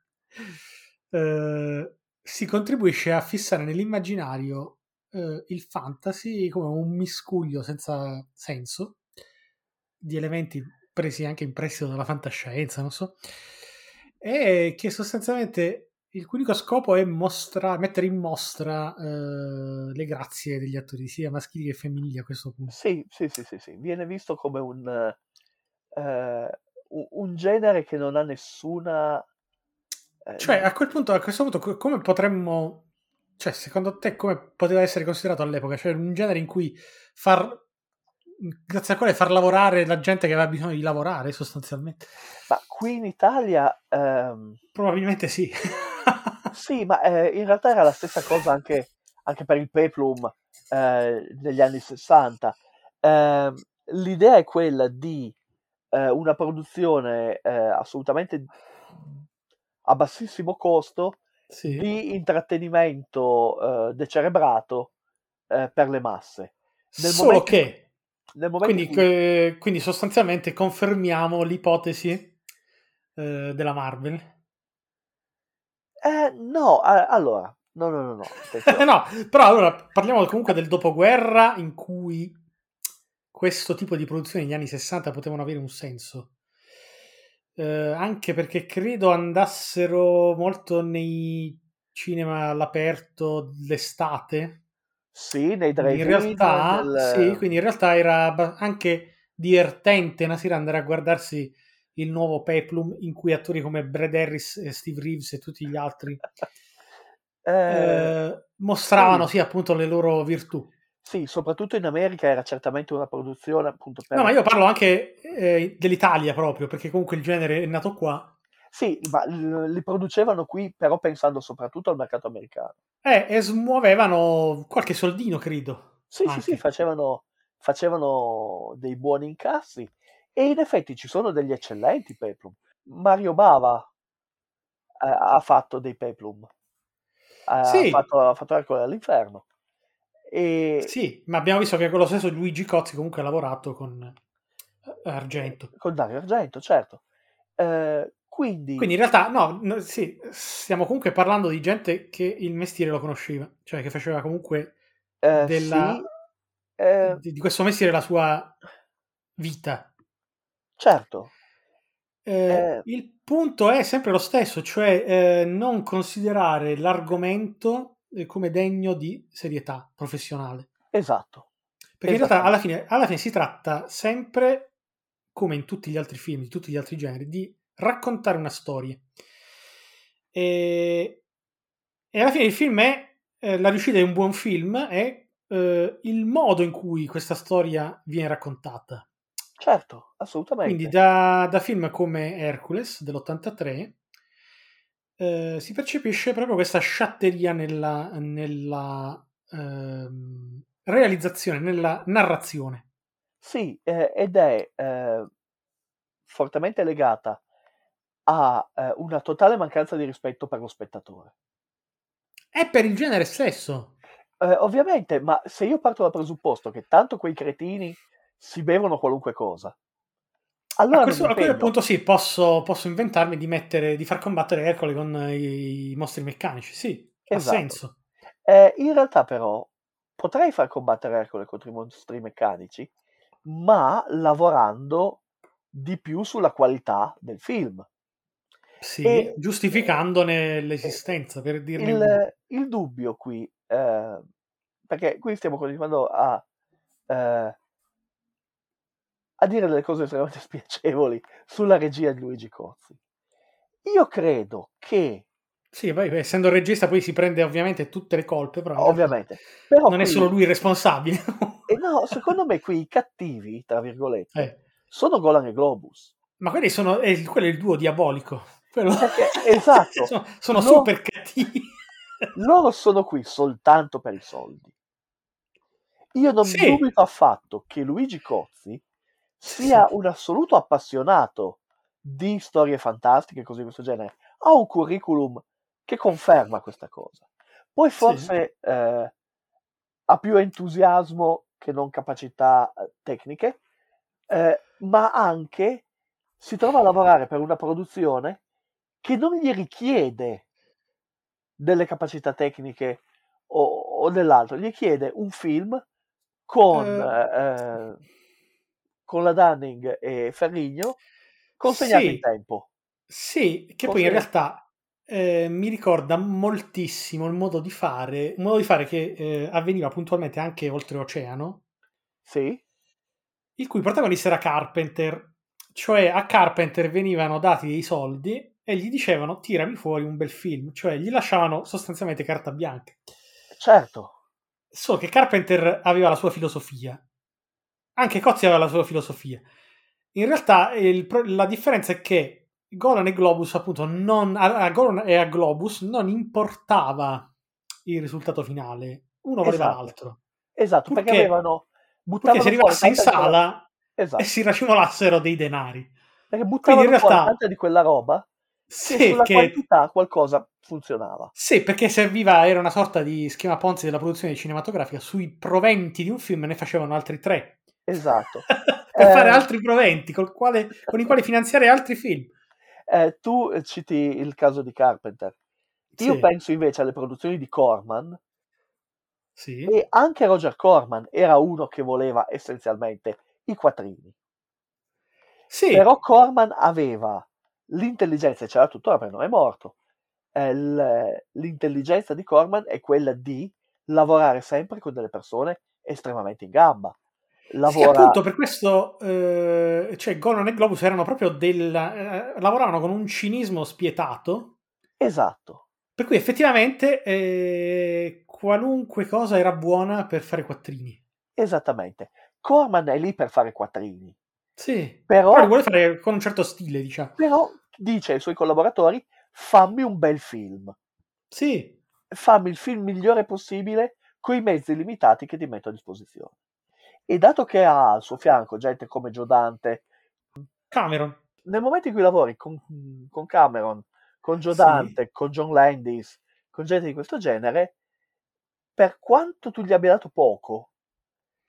eh, si contribuisce a fissare nell'immaginario eh, il fantasy come un miscuglio senza senso di elementi presi anche in prestito dalla fantascienza, non so, e che sostanzialmente il cui unico scopo è mostra- mettere in mostra eh, le grazie degli attori sia maschili che femminili a questo punto. sì, sì, sì, sì, sì. Viene visto come un, eh, un- genere che non ha nessuna... eh, Cioè, a quel punto, a questo punto, co- come potremmo, cioè, secondo te, come poteva essere considerato all'epoca? Cioè, un genere in cui far, grazie al quale far lavorare la gente che aveva bisogno di lavorare, sostanzialmente. Ma qui in Italia, ehm, Probabilmente sì. sì, ma eh, in realtà era la stessa cosa anche, anche per il Peplum eh, negli anni 60. Ehm, l'idea è quella di eh, una produzione eh, assolutamente a bassissimo costo Sì. di intrattenimento eh, decerebrato eh, per le masse. Nel Solo momento, che, nel momento in quindi, cui quindi sostanzialmente confermiamo l'ipotesi eh, della Marvel. Eh, no, allora, no, no, no, no, no, però allora parliamo comunque del dopoguerra in cui questo tipo di produzioni negli anni 60 potevano avere un senso. Eh, anche perché credo andassero molto nei cinema all'aperto l'estate. Sì, nei Quindi in realtà, nel... sì, quindi in realtà era anche divertente una sera andare a guardarsi il nuovo Peplum in cui attori come Brad Harris e Steve Reeves e tutti gli altri Eh, eh, mostravano sì, sì appunto le loro virtù. Sì, soprattutto in America era certamente una produzione appunto No, ma per... io parlo anche eh, dell'Italia proprio, perché comunque il genere è nato qua. Sì, ma li producevano qui però pensando soprattutto al mercato americano. Eh, e smuovevano qualche soldino, credo. Sì, sì, sì, Anche. facevano, facevano dei buoni incassi e in effetti ci sono degli eccellenti peplum. Mario Bava eh, ha fatto dei peplum, ha Sì, fatto, ha fatto Ercole all'inferno. E sì, ma abbiamo visto che con lo stesso Luigi Cozzi comunque ha lavorato con eh, Argento. con Dario Argento, certo. Eh, quindi, Quindi in realtà, no, no, sì, stiamo comunque parlando di gente che il mestiere lo conosceva, cioè che faceva comunque eh, della, sì, eh, di, di questo mestiere la sua vita. certo. Eh, Eh. Il punto è sempre lo stesso, cioè eh, non considerare l'argomento come degno di serietà professionale. Esatto. Perché in realtà alla Esattamente. fine, alla fine si tratta sempre, come in tutti gli altri film, di tutti gli altri generi, di raccontare una storia. E, e alla fine il film è, eh, la riuscita di un buon film è eh, il modo in cui questa storia viene raccontata. Certo, assolutamente. Quindi da, da film come Hercules dell'83 eh, si percepisce proprio questa sciatteria nella, nella ehm, realizzazione, nella narrazione. Sì, eh, ed è eh, fortemente legata a eh, una totale mancanza di rispetto per lo spettatore. È per il genere stesso. Eh, ovviamente, ma se io parto dal presupposto che tanto quei cretini si bevono qualunque cosa, allora a, questo, a quel punto sì, posso, posso inventarmi di mettere, di far combattere Ercole con i, i mostri meccanici. Sì, ha Esatto. senso. Eh, in realtà, però, potrei far combattere Ercole contro i mostri meccanici, ma lavorando di più sulla qualità del film. Sì, E- giustificandone l'esistenza, per dirne. Il, il dubbio qui, eh, perché qui stiamo continuando a, eh, a dire delle cose estremamente spiacevoli sulla regia di Luigi Cozzi. Io credo che, Sì, poi essendo regista poi si prende ovviamente tutte le colpe, però ovviamente, però non è qui- solo lui il responsabile. e no, secondo me qui i cattivi, tra virgolette, Eh, sono Golan e Globus. Ma quelli sono, è, quello è il duo diabolico. Quello- Perché, esatto, sono, sono No. super cattivi. loro sono qui soltanto per i soldi. Io non Sì. dubito affatto che Luigi Cozzi sia un assoluto appassionato di storie fantastiche cose di questo genere. Ha un curriculum che conferma questa cosa. Poi forse eh, ha più entusiasmo che non capacità eh, tecniche, eh, ma anche si trova a lavorare per una produzione che non gli richiede delle capacità tecniche o, o dell'altro, gli chiede un film con, Eh. Con la Dunning e Ferrigno consegnati Sì. in tempo. Sì, che Forse- poi in realtà eh, mi ricorda moltissimo il modo di fare, un modo di fare che eh, avveniva puntualmente anche oltreoceano, Sì, il cui protagonista era Carpenter. Cioè a Carpenter venivano dati dei soldi e gli dicevano tirami fuori un bel film, cioè gli lasciavano sostanzialmente carta bianca. certo. Solo che Carpenter aveva la sua filosofia. Anche Cozzi aveva la sua filosofia. In realtà il la differenza è che Golan e Globus, appunto, non, a, a Golan e a Globus non importava il risultato finale. Uno valeva Esatto. l'altro. Esatto, perché Purché- avevano Perché buttavano si arrivasse in di quella- sala esatto, e si racimolassero dei denari. perché buttavano in realtà- tanta di quella roba che Sì, sulla che- quantità qualcosa funzionava. sì, perché serviva, era una sorta di schema Ponzi della produzione cinematografica. Sui proventi di un film ne facevano altri tre. Esatto. per Eh, fare altri proventi quale- con i quali finanziare altri film. Eh, tu eh, citi il caso di Carpenter. Io Sì, penso invece alle produzioni di Corman sì. e anche Roger Corman era uno che voleva essenzialmente i quattrini. Sì, Però Corman aveva l'intelligenza, e ce l'ha tuttora perché non è morto. eh, l'intelligenza di Corman è quella di lavorare sempre con delle persone estremamente in gamba. Sì, Lavora, appunto per questo eh, cioè Golan e Globus erano proprio del eh, lavoravano con un cinismo spietato. Esatto, per cui effettivamente eh, qualunque cosa era buona per fare quattrini. Esattamente. Corman è lì per fare quattrini, sì. Però, però vuole fare con un certo stile diciamo però dice ai suoi collaboratori: fammi un bel film, sì. Fammi il film migliore possibile con i mezzi limitati che ti metto a disposizione. E dato che ha al suo fianco gente come Joe Dante, Cameron nel momento in cui lavori con, con Cameron, con Joe Sì. Dante, con John Landis, con gente di questo genere, per quanto tu gli abbia dato poco,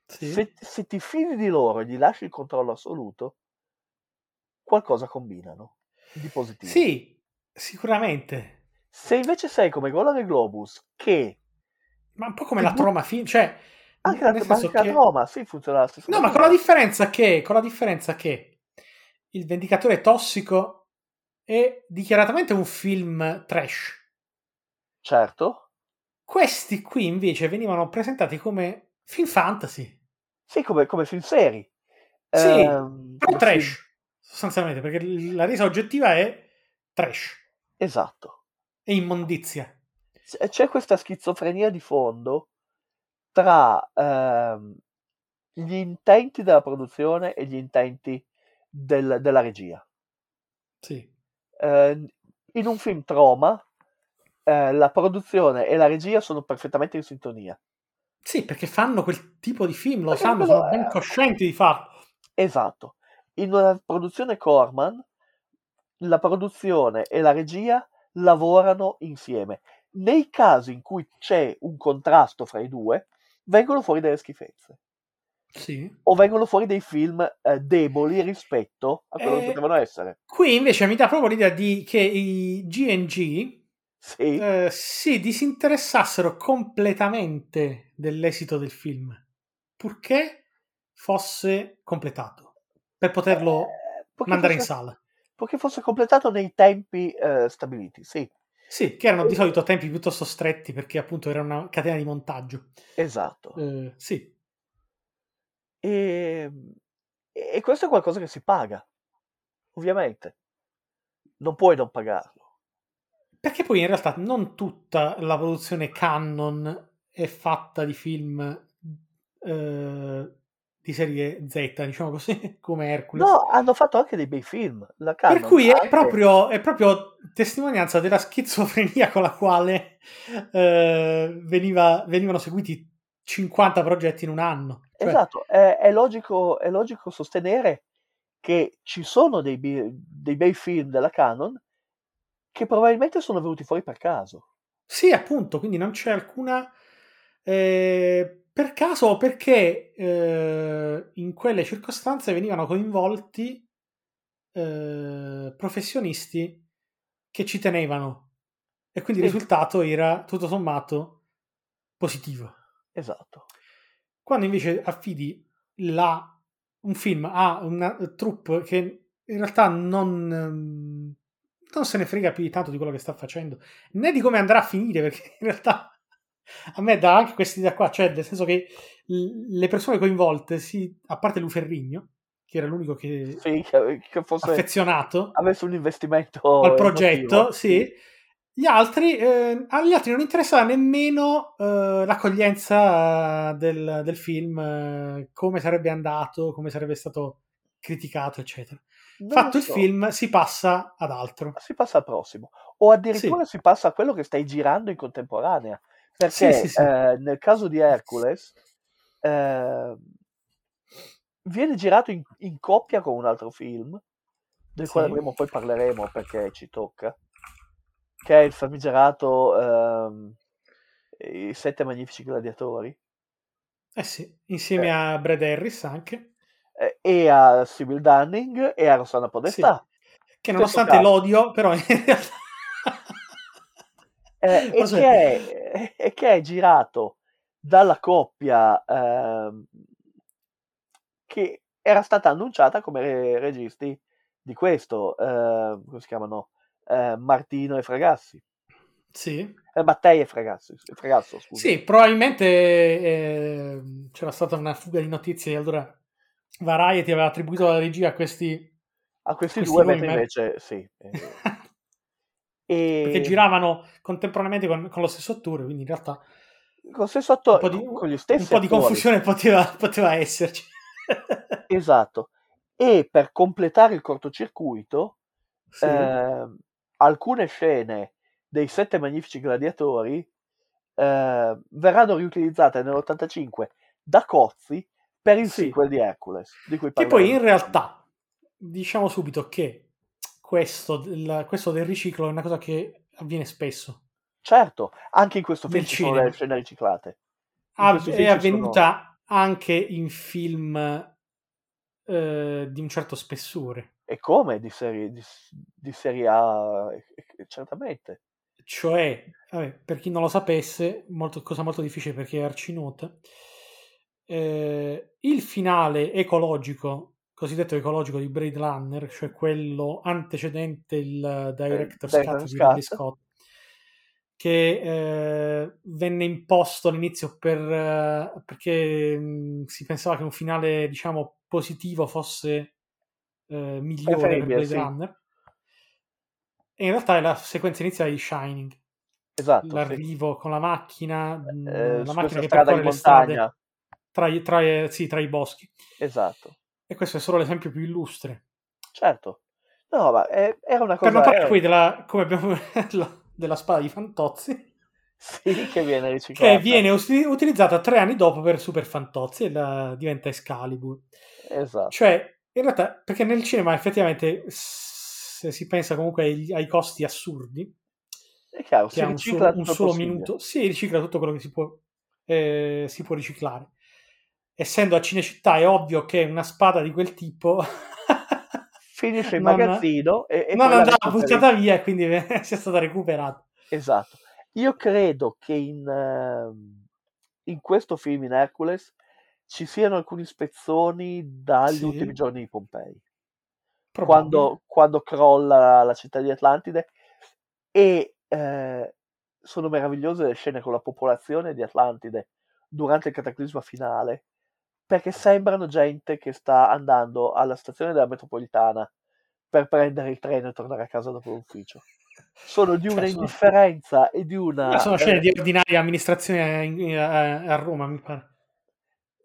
sì. se, se ti fidi di loro e gli lasci il controllo assoluto, qualcosa combinano di positivo. Sì, sicuramente Se invece sei come Golan e Globus, che ma un po' come la bu- troma film cioè anche la, anche la che- Roma, sì, funziona la stessa No, ma con la differenza che, con la differenza che Il Vendicatore Tossico è dichiaratamente un film trash. Certo. Questi qui invece venivano presentati come film fantasy. Sì, come, come film seri. Sì, Ehm, però trash, film- sostanzialmente, perché la resa oggettiva è trash, Esatto. è immondizia. C'è questa schizofrenia di fondo tra ehm, gli intenti della produzione e gli intenti del- della regia. Sì. Eh, in un film trauma, eh, la produzione e la regia sono perfettamente in sintonia. Sì, perché fanno quel tipo di film, lo Perché sanno, sono ben coscienti di farlo. Esatto. In una produzione Corman, la produzione e la regia lavorano insieme. Nei casi in cui c'è un contrasto fra i due, vengono fuori delle schifezze Sì. o vengono fuori dei film eh, deboli rispetto a quello che Eh, potevano essere. Qui invece mi dà proprio l'idea di che i GNG Sì, eh, si disinteressassero completamente dell'esito del film, purché fosse completato, per poterlo Eh, mandare in fosse- sala. Perché fosse completato nei tempi eh, stabiliti, sì, Sì, che erano di solito tempi piuttosto stretti perché appunto era una catena di montaggio. esatto. Eh, sì, E, e questo è qualcosa che si paga, ovviamente. Non puoi non pagarlo. perché poi in realtà non tutta la produzione canon è fatta di film eh, di serie Z, diciamo così, come Hercules. No, hanno fatto anche dei bei film. La Per cui è proprio, è proprio testimonianza della schizofrenia con la quale eh, veniva- venivano seguiti 50 progetti in un anno. Cioè, Esatto, è, è logico, è logico sostenere che ci sono dei, dei bei film della Canon che probabilmente sono venuti fuori per caso. Sì, appunto, quindi non c'è alcuna... eh, per caso o perché eh, in quelle circostanze venivano coinvolti eh, professionisti che ci tenevano e quindi il risultato era tutto sommato positivo. Esatto. Quando invece affidi la- un film a una troupe che in realtà non, non se ne frega più di tanto di quello che sta facendo, né di come andrà a finire, perché in realtà a me dà anche questa idea qua, cioè nel senso che l- le persone coinvolte, si, a parte Luferrigno, che era l'unico che Sì, che, che fosse affezionato avesse un investimento al progetto, emotivo, sì. Gli altri, eh, agli altri non interessava nemmeno eh, l'accoglienza del, del film, eh, come sarebbe andato, come sarebbe stato criticato, eccetera. Non Fatto lo il so. film, si passa ad altro. si passa al prossimo o addirittura si passa a quello che stai girando in contemporanea perché Sì, sì, sì. eh, nel caso di Hercules eh, viene girato in, in coppia con un altro film del quale prima poi parleremo perché ci tocca che è il famigerato ehm, I sette magnifici gladiatori. Eh sì, insieme Eh. a Brad Harris anche, e a Sybil Dunning e a Rossana Podestà. che nonostante l'odio, però in realtà... Eh, e, che è, e che è girato dalla coppia ehm, che era stata annunciata come re- registi di questo, ehm, come si chiamano? Eh, Martino e Fragassi, Sì. eh, Mattei e Fragassi, Fragasso, scusa. Sì, probabilmente eh, c'era stata una fuga di notizie e allora Variety aveva attribuito la regia a questi... A questi, questi due, invece sì. eh, perché e giravano contemporaneamente con, con lo stesso attore, quindi in realtà con, lo stesso un attore, po' di, con, gli un stessi po' di attori. confusione poteva, poteva esserci. Esatto. E per completare il cortocircuito, Sì. ehm, alcune scene dei sette magnifici gladiatori eh, verranno riutilizzate nell'85 da Cozzi per il Sì. sequel di Hercules. Di cui Che poi in realtà diciamo subito che questo del, questo del riciclo è una cosa che avviene spesso. Certo, anche in questo film ci sono delle scene riciclate. Ah, è avvenuta anche in film eh, di un certo spessore. E come di serie, di, di serie A, certamente. Cioè, vabbè, per chi non lo sapesse, molto- cosa molto difficile perché è arcinota, eh, il finale ecologico cosiddetto ecologico di Blade Runner, cioè quello antecedente il Director's Eh, Cut Director's di Ridley. Scott, che eh, venne imposto all'inizio per, eh, perché mh, si pensava che un finale, diciamo, positivo fosse eh, migliore per Blade sì. Runner. E in realtà è la sequenza iniziale di Shining, Esatto, sì. l'arrivo con la macchina, Eh, la su macchina che percorre le strade tra tra sì, tra i boschi. Esatto, E questo è solo l'esempio più illustre. certo. No, ma è- era una Per cosa... non parlare poi della, come abbiamo la- della spada di Fantozzi, Sì, che viene riciclata. che viene usi- utilizzata tre anni dopo per Super Fantozzi e la- diventa Excalibur. Esatto. Cioè, in realtà, perché nel cinema effettivamente, se si pensa comunque ai, ai costi assurdi, È chiaro, si ha un ricicla solo, un solo minuto, si ricicla tutto quello che si può, eh, si può riciclare. Essendo a Cinecittà è ovvio che una spada di quel tipo Finisce in non- magazzino e, e non andava buttata via e quindi sia stata recuperata. Esatto. Io credo che in, ehm, in questo film, in Hercules, ci siano alcuni spezzoni dagli Sì. ultimi giorni di Pompei. Quando, quando crolla la città di Atlantide e eh, sono meravigliose le scene con la popolazione di Atlantide durante il cataclisma finale perché sembrano gente che sta andando alla stazione della metropolitana per prendere il treno e tornare a casa dopo l'ufficio. Sono di una Cioè, sono- indifferenza e di una... sono scene eh, di ordinaria amministrazione in- a, Roma, mi pare.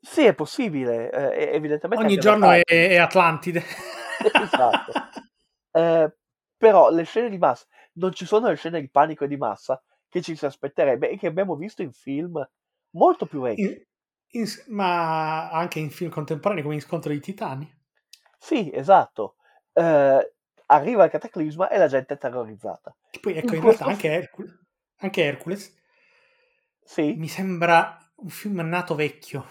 Sì, è possibile, eh, evidentemente. Ogni giorno è, è Atlantide. Esatto. Eh, però le scene di massa, non ci sono le scene di panico e di massa che ci si aspetterebbe e che abbiamo visto in film molto più vecchi. In- in- ma anche in film contemporanei come in Scontro dei Titani. Sì, esatto. Eh, arriva il cataclisma e la gente è terrorizzata. Che poi, ecco, In in realtà anche, Hercule- anche Hercules Sì, mi sembra un film nato vecchio.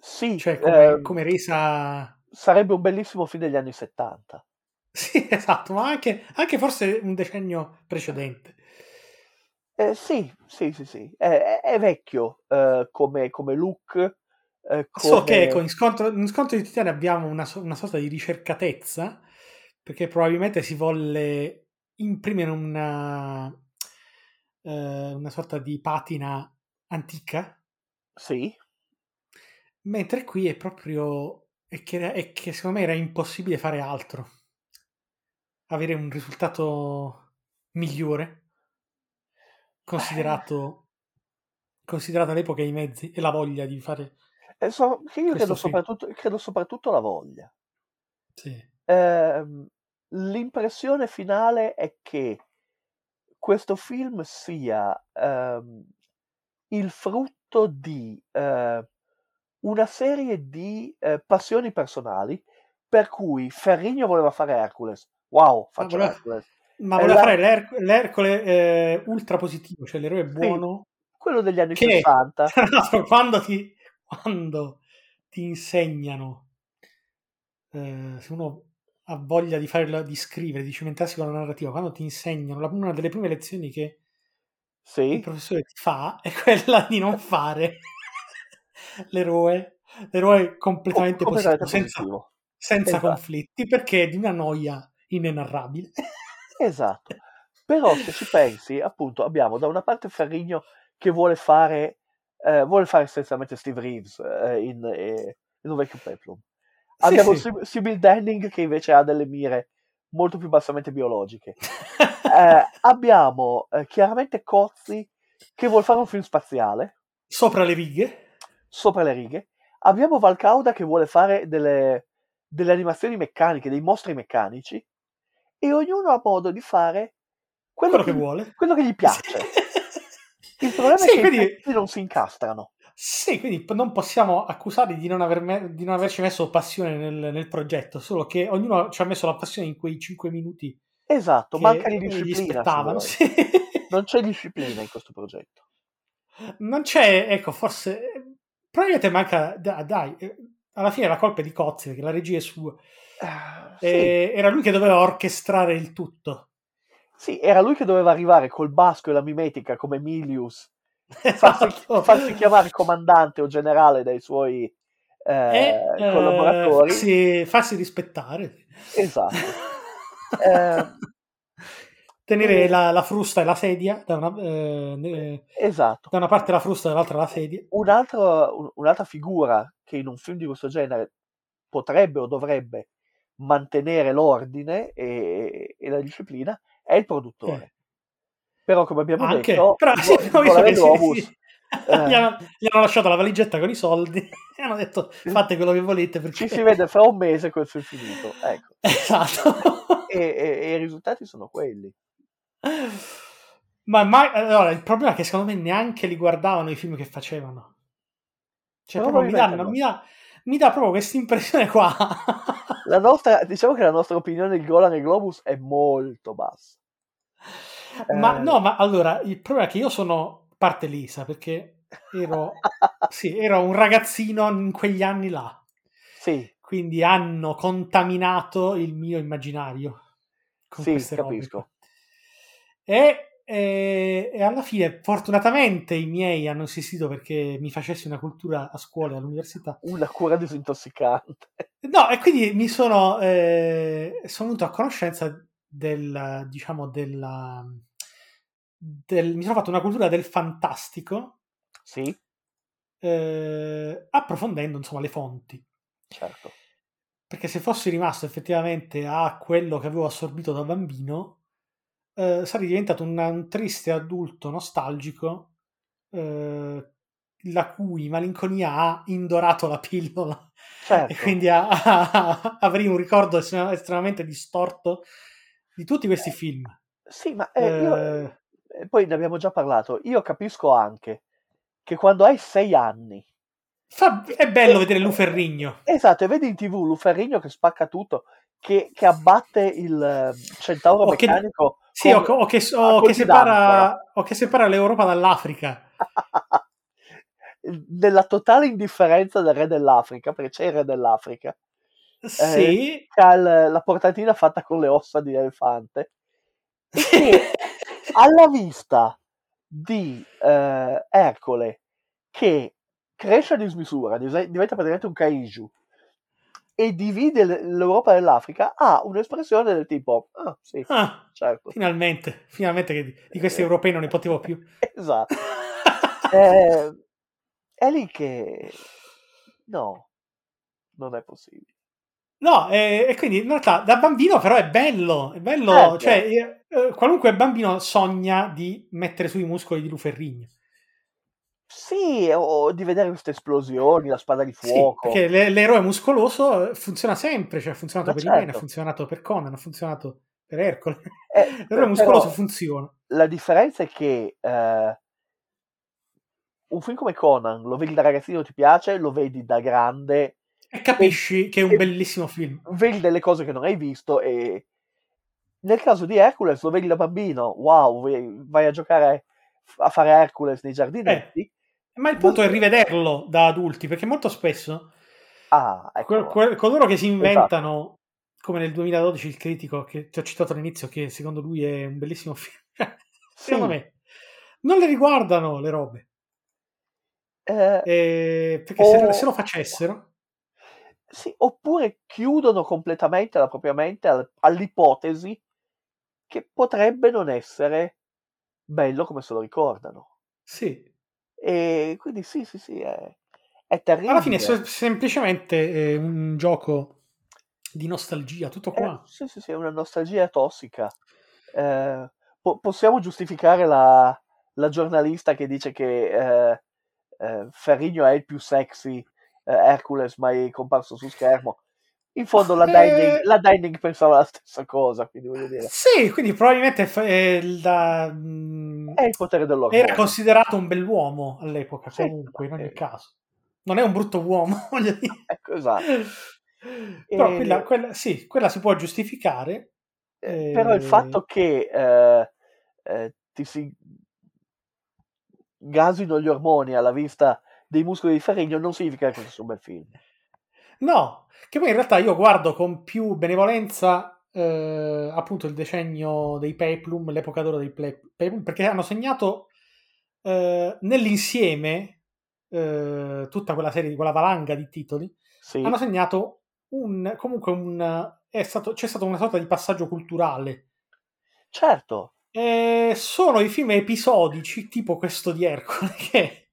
sì, Cioè, come, ehm, come resa... sarebbe un bellissimo film degli anni 70. Sì, esatto, ma anche, anche forse un decennio precedente. Eh, sì, sì, sì, sì. È, è- è vecchio eh, come, come look. eh, So che come- ecco, in scontro, in scontro di Titani abbiamo una, una sorta di ricercatezza, perché probabilmente si volle imprimere una, eh, una sorta di patina antica, Sì, mentre qui è proprio... è che, è che secondo me era impossibile fare altro. Avere un risultato migliore, considerato, considerata l'epoca e i mezzi e la voglia di fare... Eh, so- io credo soprattutto, credo soprattutto la voglia. Sì. Ehm, l'impressione finale è che questo film sia ehm, il frutto di eh, una serie di eh, passioni personali per cui Ferrigno voleva fare Hercules. Wow, faccio voleva- Hercules. Ma voleva la- fare l'Er- l'Ercole eh, ultra positivo, cioè l'eroe buono. Quello degli anni Che 60. tra l'altro, quando ti, quando ti insegnano, eh, se uno ha voglia di, fare di scrivere, di cimentarsi con la narrativa, quando ti insegnano, la- una delle prime lezioni che il Sì, professore ti fa è quella di non fare l'eroe, l'eroe completamente com- positivo, completamente senza, positivo. senza Esatto. conflitti, perché è di una noia inenarrabile. Esatto. Però se ci pensi, appunto, abbiamo da una parte Ferrigno che vuole fare, eh, vuole fare essenzialmente Steve Reeves eh, in, eh, in Un vecchio peplum. Sì, Abbiamo sì. Sybil Danning che invece ha delle mire molto più bassamente biologiche. Eh, abbiamo eh, chiaramente Cozzi che vuole fare un film spaziale Sopra le righe. sopra le righe. Abbiamo Valcauda che vuole fare delle, delle animazioni meccaniche, dei mostri meccanici e ognuno ha modo di fare quello, quello che gli- vuole. quello che gli piace. Il problema Sì, è che quindi- i pezzi non si incastrano. Sì, quindi non possiamo accusarli di non, aver me- di non averci messo passione nel, nel progetto, solo che ognuno ci ha messo la passione in quei 5 minuti Esatto, che manca di disciplina. sì. Non c'è disciplina in questo progetto. Non c'è, ecco, forse... Probabilmente manca... da- Dai, eh, alla fine la colpa è di Cozzi, perché la regia è sua. Ah, sì. Era lui che doveva orchestrare il tutto. Sì, era lui che doveva arrivare col basco e la mimetica come Milius, farsi, Esatto. farsi chiamare comandante o generale dai suoi, eh, E, collaboratori. eh, farsi, farsi rispettare. Esatto. Eh, Tenere la, la frusta e la sedia, da una, eh, eh, esatto. da una parte la frusta e dall'altra la sedia. Un altro- un- un'altra figura che in un film di questo genere potrebbe o dovrebbe mantenere l'ordine e, e la disciplina è il produttore. Però, come abbiamo Anche, detto, però sì, sì, Globus, sì. eh, Gli, hanno, gli hanno lasciato la valigetta con i soldi e hanno detto fate quello che volete perché... ci si vede fra un mese questo è finito. Ecco. Esatto. E, e- e i risultati sono quelli. Ma mai, allora, il problema è che secondo me neanche li guardavano i film che facevano. Cioè, proprio mi, no. mi, dà, mi dà proprio questa impressione qua. La nostra, diciamo che la nostra opinione del Golan e Globus è molto bassa. ma Eh, no, ma allora, il problema è che io sono parte lisa perché ero, sì, ero un ragazzino in quegli anni là. sì, Quindi hanno contaminato il mio immaginario con sì, robe capisco. qua. E, e- e alla fine, fortunatamente, i miei hanno insistito perché mi facessi una cultura a scuola e all'università. Una cura disintossicante. No, e quindi mi sono, eh, sono venuto a conoscenza del, diciamo, della, del, mi sono fatto una cultura del fantastico, Sì, eh, approfondendo, insomma, le fonti. certo. Perché se fossi rimasto effettivamente a quello che avevo assorbito da bambino, eh, sarei diventato un, un triste adulto nostalgico, eh, la cui malinconia ha indorato la pillola Certo. e quindi ha- ha- avrei un ricordo estrem- estremamente distorto di tutti questi film. Sì, ma eh, io, Eh, eh, poi ne abbiamo già parlato. Io capisco anche che quando hai sei anni, fa- è bello vedere Luferrigno. esatto, e vedi in tv Luferrigno che spacca tutto, che, che abbatte il eh, centauro O meccanico. Sì, o, come- o che, o che separa, o che separa l'Europa dall'Africa. nella totale indifferenza del re dell'Africa, perché c'è il re dell'Africa, Sì, che ha il- la portatina fatta con le ossa di elefante, e che alla vista di eh, Ercole che cresce a dismisura, div- diventa praticamente un kaiju e divide l'Europa dall'Africa, ha un'espressione del tipo, ah sì, Ah, certo, finalmente, finalmente che di, questi europei non ne potevo più. esatto. Eh, è lì che no, non è possibile. No, e, e quindi in realtà da bambino però è bello, è bello, Certo. cioè eh, eh, qualunque bambino sogna di mettere sui muscoli di Luferrigno. Sì, o di vedere queste esplosioni, la spada di Sì, fuoco. perché l'e- l'eroe muscoloso eh, funziona sempre, cioè ha funzionato Ma per Irene, certo. ha funzionato per Conan, ha funzionato per Ercole. Eh, L'eroe muscoloso funziona. la differenza è che eh, un film come Conan lo vedi da ragazzino ti piace, lo vedi da grande, E capisci che è un e- bellissimo film. vedi delle cose che non hai visto e nel caso di Hercules lo vedi da bambino, wow, vai a giocare a fare Hercules nei giardinetti. Ma il punto è rivederlo da adulti, perché molto spesso Ah, ecco. que- coloro che si Esatto. inventano, come nel 2012 il critico che ti ho citato all'inizio, che secondo lui è un bellissimo film, secondo Sì. me non le riguardano le robe, Eh, Eh, perché se, o- se lo facessero, Sì, oppure chiudono completamente la propria mente al- all'ipotesi che potrebbe non essere bello come se lo ricordano. sì, E quindi sì, sì, sì, è, è terribile. alla fine è semplicemente eh, un gioco di nostalgia, tutto Eh, qua. sì, sì, sì, è una nostalgia tossica. Eh, po- possiamo giustificare la, la giornalista che dice che eh, eh, Ferrigno è il più sexy eh, Hercules mai comparso su schermo. In fondo la Eh. Dining, la Dining pensava la stessa cosa, quindi voglio dire, Sì, quindi probabilmente eh, la- mm, è il potere dell'orgoglio. era considerato un bell'uomo all'epoca, Sì, comunque, in ogni eh. caso. Non è un brutto uomo, voglio dire. Ecco, esatto. Però E- quella, quella- sì, quella si può giustificare. Eh, Però il Eh, fatto che eh, eh, ti si gasino gli ormoni alla vista dei muscoli di Ferrigno non significa che questo sia un bel film. No, che poi in realtà io guardo con più benevolenza eh, appunto il decennio dei Peplum, l'epoca d'oro dei Peplum, perché hanno segnato eh, nell'insieme eh, tutta quella serie, quella valanga di titoli, Sì, hanno segnato un, comunque un, è stato, c'è stato una sorta di passaggio culturale. certo. E sono i film episodici, tipo questo di Ercole, che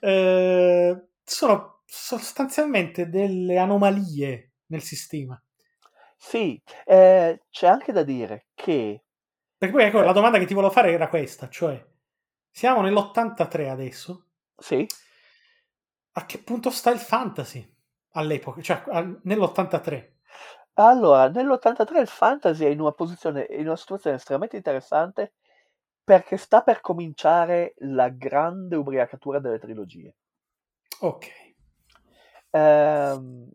eh, sono sostanzialmente delle anomalie nel sistema. Sì, eh, c'è anche da dire che Perché poi ecco, Eh. la domanda che ti volevo fare era questa, cioè, siamo nell'83 adesso, sì, a che punto sta il fantasy all'epoca, cioè al- nell'83? allora nell'83 il fantasy è in una posizione, in una situazione estremamente interessante perché sta per cominciare la grande ubriacatura delle trilogie. Ok, Ehm,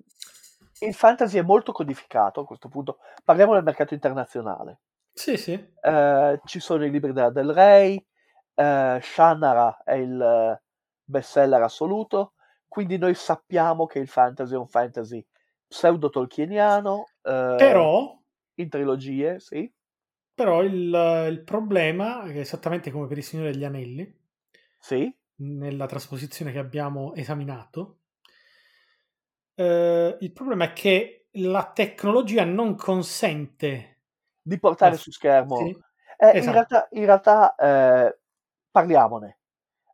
il fantasy è molto codificato a questo punto. Parliamo del mercato internazionale. sì, sì, Eh, ci sono i libri della Del Rey, eh, Shannara è il eh, bestseller assoluto, quindi noi sappiamo che il fantasy è un fantasy pseudo-tolkieniano, eh, però, in trilogie, sì, però il, il problema, è esattamente come per il Signore degli Anelli, sì, nella trasposizione che abbiamo esaminato, eh, il problema è che la tecnologia non consente di portare su schermo. sì, Eh, in esatto. realtà, in realtà, eh, parliamone.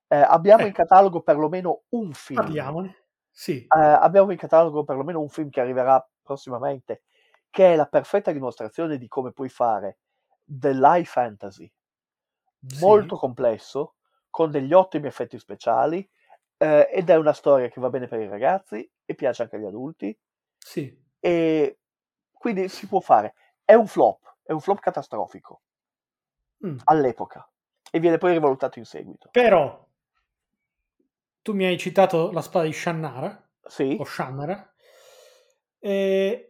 Eh, abbiamo in catalogo perlomeno un film. parliamone. Sì, Eh, abbiamo in catalogo perlomeno un film che arriverà prossimamente, che è la perfetta dimostrazione di come puoi fare dell'high fantasy molto Sì. complesso, con degli ottimi effetti speciali, eh, ed è una storia che va bene per i ragazzi e piace anche agli adulti, sì. e quindi si può fare. È un flop, è un flop catastrofico Mm. all'epoca e viene poi rivalutato in seguito. Però tu mi hai citato la spada di Shannara Sì, o Shannara e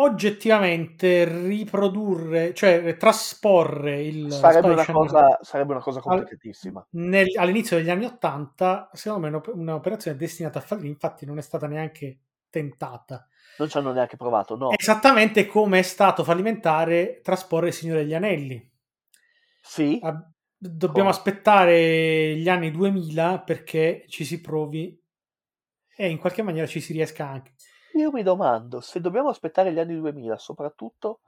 oggettivamente riprodurre, cioè trasporre il sarebbe una cosa, sarebbe una cosa complicatissima. nel- all'inizio degli anni Ottanta, secondo me un'operazione destinata a fallire, infatti non è stata neanche tentata. Non ci hanno neanche provato, no. Esattamente come è stato fallimentare trasporre il Signore degli Anelli. Sì, Dobbiamo Come? aspettare gli anni 2000 perché ci si provi e in qualche maniera ci si riesca anche. Io mi domando se dobbiamo aspettare gli anni 2000, soprattutto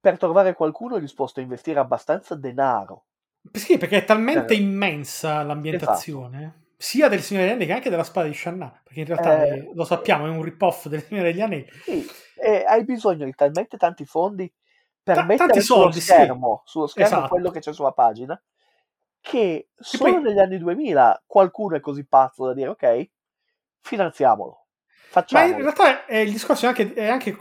per trovare qualcuno disposto a investire abbastanza denaro. Sì, perché è talmente Eh. immensa l'ambientazione, sia del Signore degli Anelli che anche della Spada di Shannara, perché in realtà Eh, eh, lo sappiamo, è un rip-off del Signore degli Anelli. Sì, e hai bisogno di talmente tanti fondi per Ta- mettere tanti sullo soldi, sì. schermo, sullo schermo Esatto. quello che c'è sulla pagina, che solo poi- negli anni 2000 qualcuno è così pazzo da dire ok, finanziamolo, Ma in realtà eh, il discorso è anche, è anche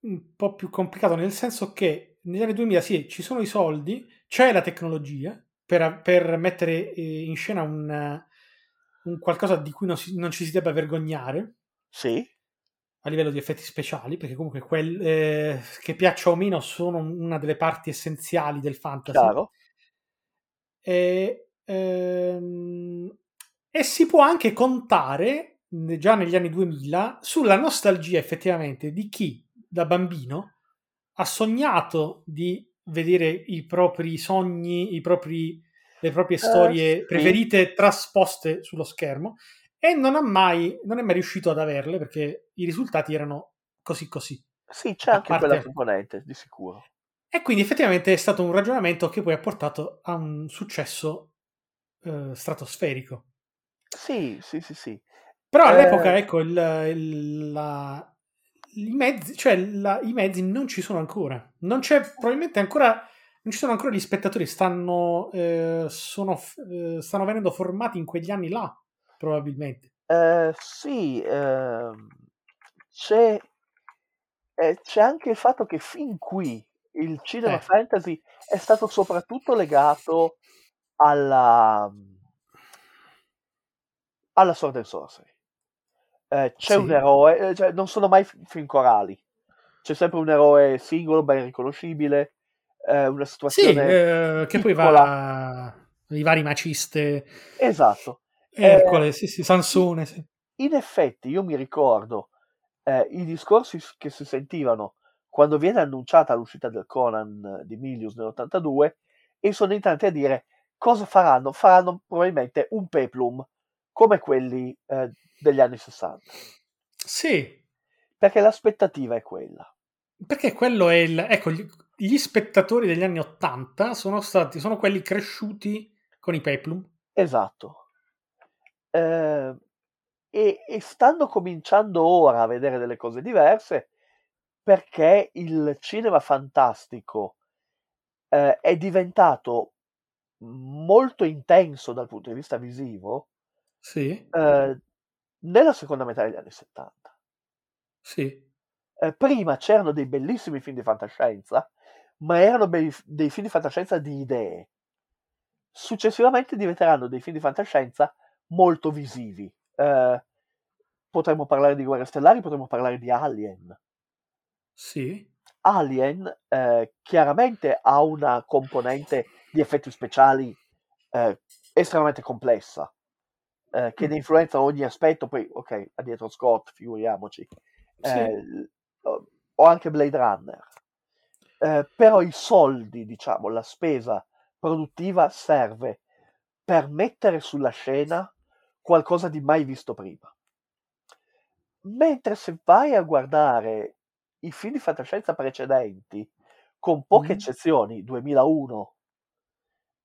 un po' più complicato, nel senso che negli anni 2000 sì, ci sono i soldi, c'è la tecnologia per, per mettere eh, in scena un, un qualcosa di cui non, si- non ci si debba vergognare Sì, a livello di effetti speciali, perché comunque quel, eh, che piaccia o meno sono una delle parti essenziali del fantasy. chiaro. E, ehm, e si può anche contare, già negli anni 2000, sulla nostalgia effettivamente di chi da bambino ha sognato di vedere i propri sogni, i propri, le proprie storie sì. preferite trasposte sullo schermo e non, ha mai, non è mai riuscito ad averle perché i risultati erano così così. Sì, c'è A anche parte- quella componente, di sicuro. E quindi effettivamente è stato un ragionamento che poi ha portato a un successo eh, stratosferico. Sì, sì, sì, sì. Però Eh, all'epoca, ecco, il, il- la- i, mezzi, cioè la- i mezzi non ci sono ancora. Non c'è probabilmente ancora. Non ci sono ancora gli spettatori, stanno, eh, sono, eh, stanno venendo formati in quegli anni là, probabilmente. Eh, sì, ehm, c'è, eh, c'è anche il fatto che fin qui il cinema Eh. fantasy è stato soprattutto legato alla, alla Sword and Sorcery. Eh, c'è Sì. un eroe, eh, cioè, non sono mai fi- film corali, c'è sempre un eroe singolo, ben riconoscibile, eh, una Sì, situazione eh, che poi va i vari maciste, Esatto. Ercole, sì, sì, Sansone, sì. In effetti, io mi ricordo eh, i discorsi che si sentivano quando viene annunciata l'uscita del Conan eh, di Milius nell'82 e sono in tanti a dire cosa faranno? Faranno probabilmente un peplum come quelli eh, degli anni 60. Sì, Perché l'aspettativa è quella. perché quello è il... Ecco, gli, gli spettatori degli anni 80 sono stati, sono quelli cresciuti con i Peplum. Esatto. Eh, e, e stanno cominciando ora a vedere delle cose diverse perché il cinema fantastico eh, è diventato molto intenso dal punto di vista visivo Sì, eh, nella seconda metà degli anni 70. sì. Eh, prima c'erano dei bellissimi film di fantascienza, ma erano bei- dei film di fantascienza di idee. Successivamente diventeranno dei film di fantascienza molto visivi. Eh, potremmo parlare di Guerre Stellari, potremmo parlare di Alien. Sì, Alien eh, chiaramente ha una componente di effetti speciali eh, estremamente complessa, eh, che ne influenza ogni aspetto. Poi, ok, a dietro Scott, figuriamoci. sì. Eh, o o anche Blade Runner. Eh, però i soldi, diciamo, la spesa produttiva serve per mettere sulla scena qualcosa di mai visto prima. Mentre se vai a guardare i film di fantascienza precedenti, con poche Mm. eccezioni, 2001,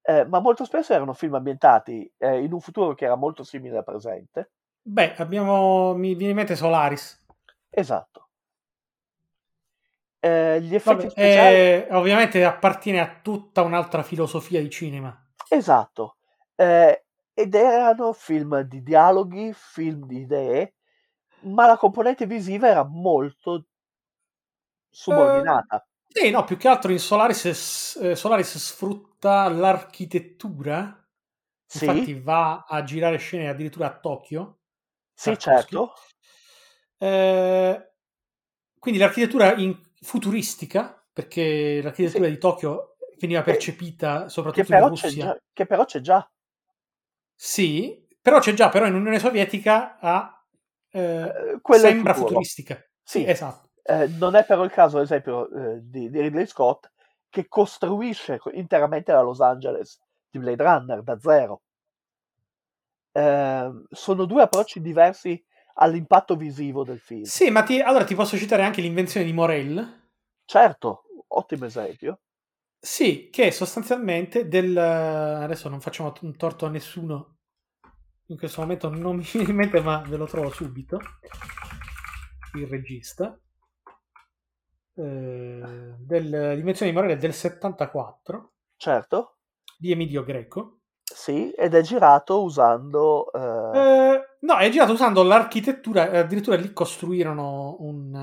eh, ma molto spesso erano film ambientati eh, in un futuro che era molto simile al presente. Beh, abbiamo... mi viene in mente Solaris. Esatto. Eh, gli effetti Vabbè, speciali... eh, ovviamente appartiene a tutta un'altra filosofia di cinema. Esatto. Eh, ed erano film di dialoghi, film di idee, ma la componente visiva era molto subordinata. Sì, no, più che altro in Solaris, Solaris sfrutta l'architettura. Sì, Infatti va a girare scene addirittura a Tokyo. sì, Tarkovsky. certo. Eh, quindi l'architettura in- futuristica, perché l'architettura Sì. di Tokyo veniva Che- percepita Che soprattutto in però, c'è Russia. già, che però c'è già. Sì, però c'è già, però in Unione Sovietica ha, eh, Eh, sembra futuristica. Sì. esatto. Eh, non è però il caso, ad esempio, eh, di, di Ridley Scott, che costruisce co- interamente la Los Angeles di Blade Runner da zero. Eh, sono due approcci diversi all'impatto visivo del film. Sì, ma ti- allora ti posso citare anche l'invenzione di Morel. Certo, ottimo esempio. Sì, che sostanzialmente del... Adesso non facciamo un torto a nessuno. In questo momento non mi viene in mente, ma ve lo trovo subito. Il regista. Eh, dell'invenzione di Morel è del 74 Certo, di Emidio Greco. sì, ed è girato usando... eh, Eh, no, è girato usando l'architettura, addirittura lì costruirono un,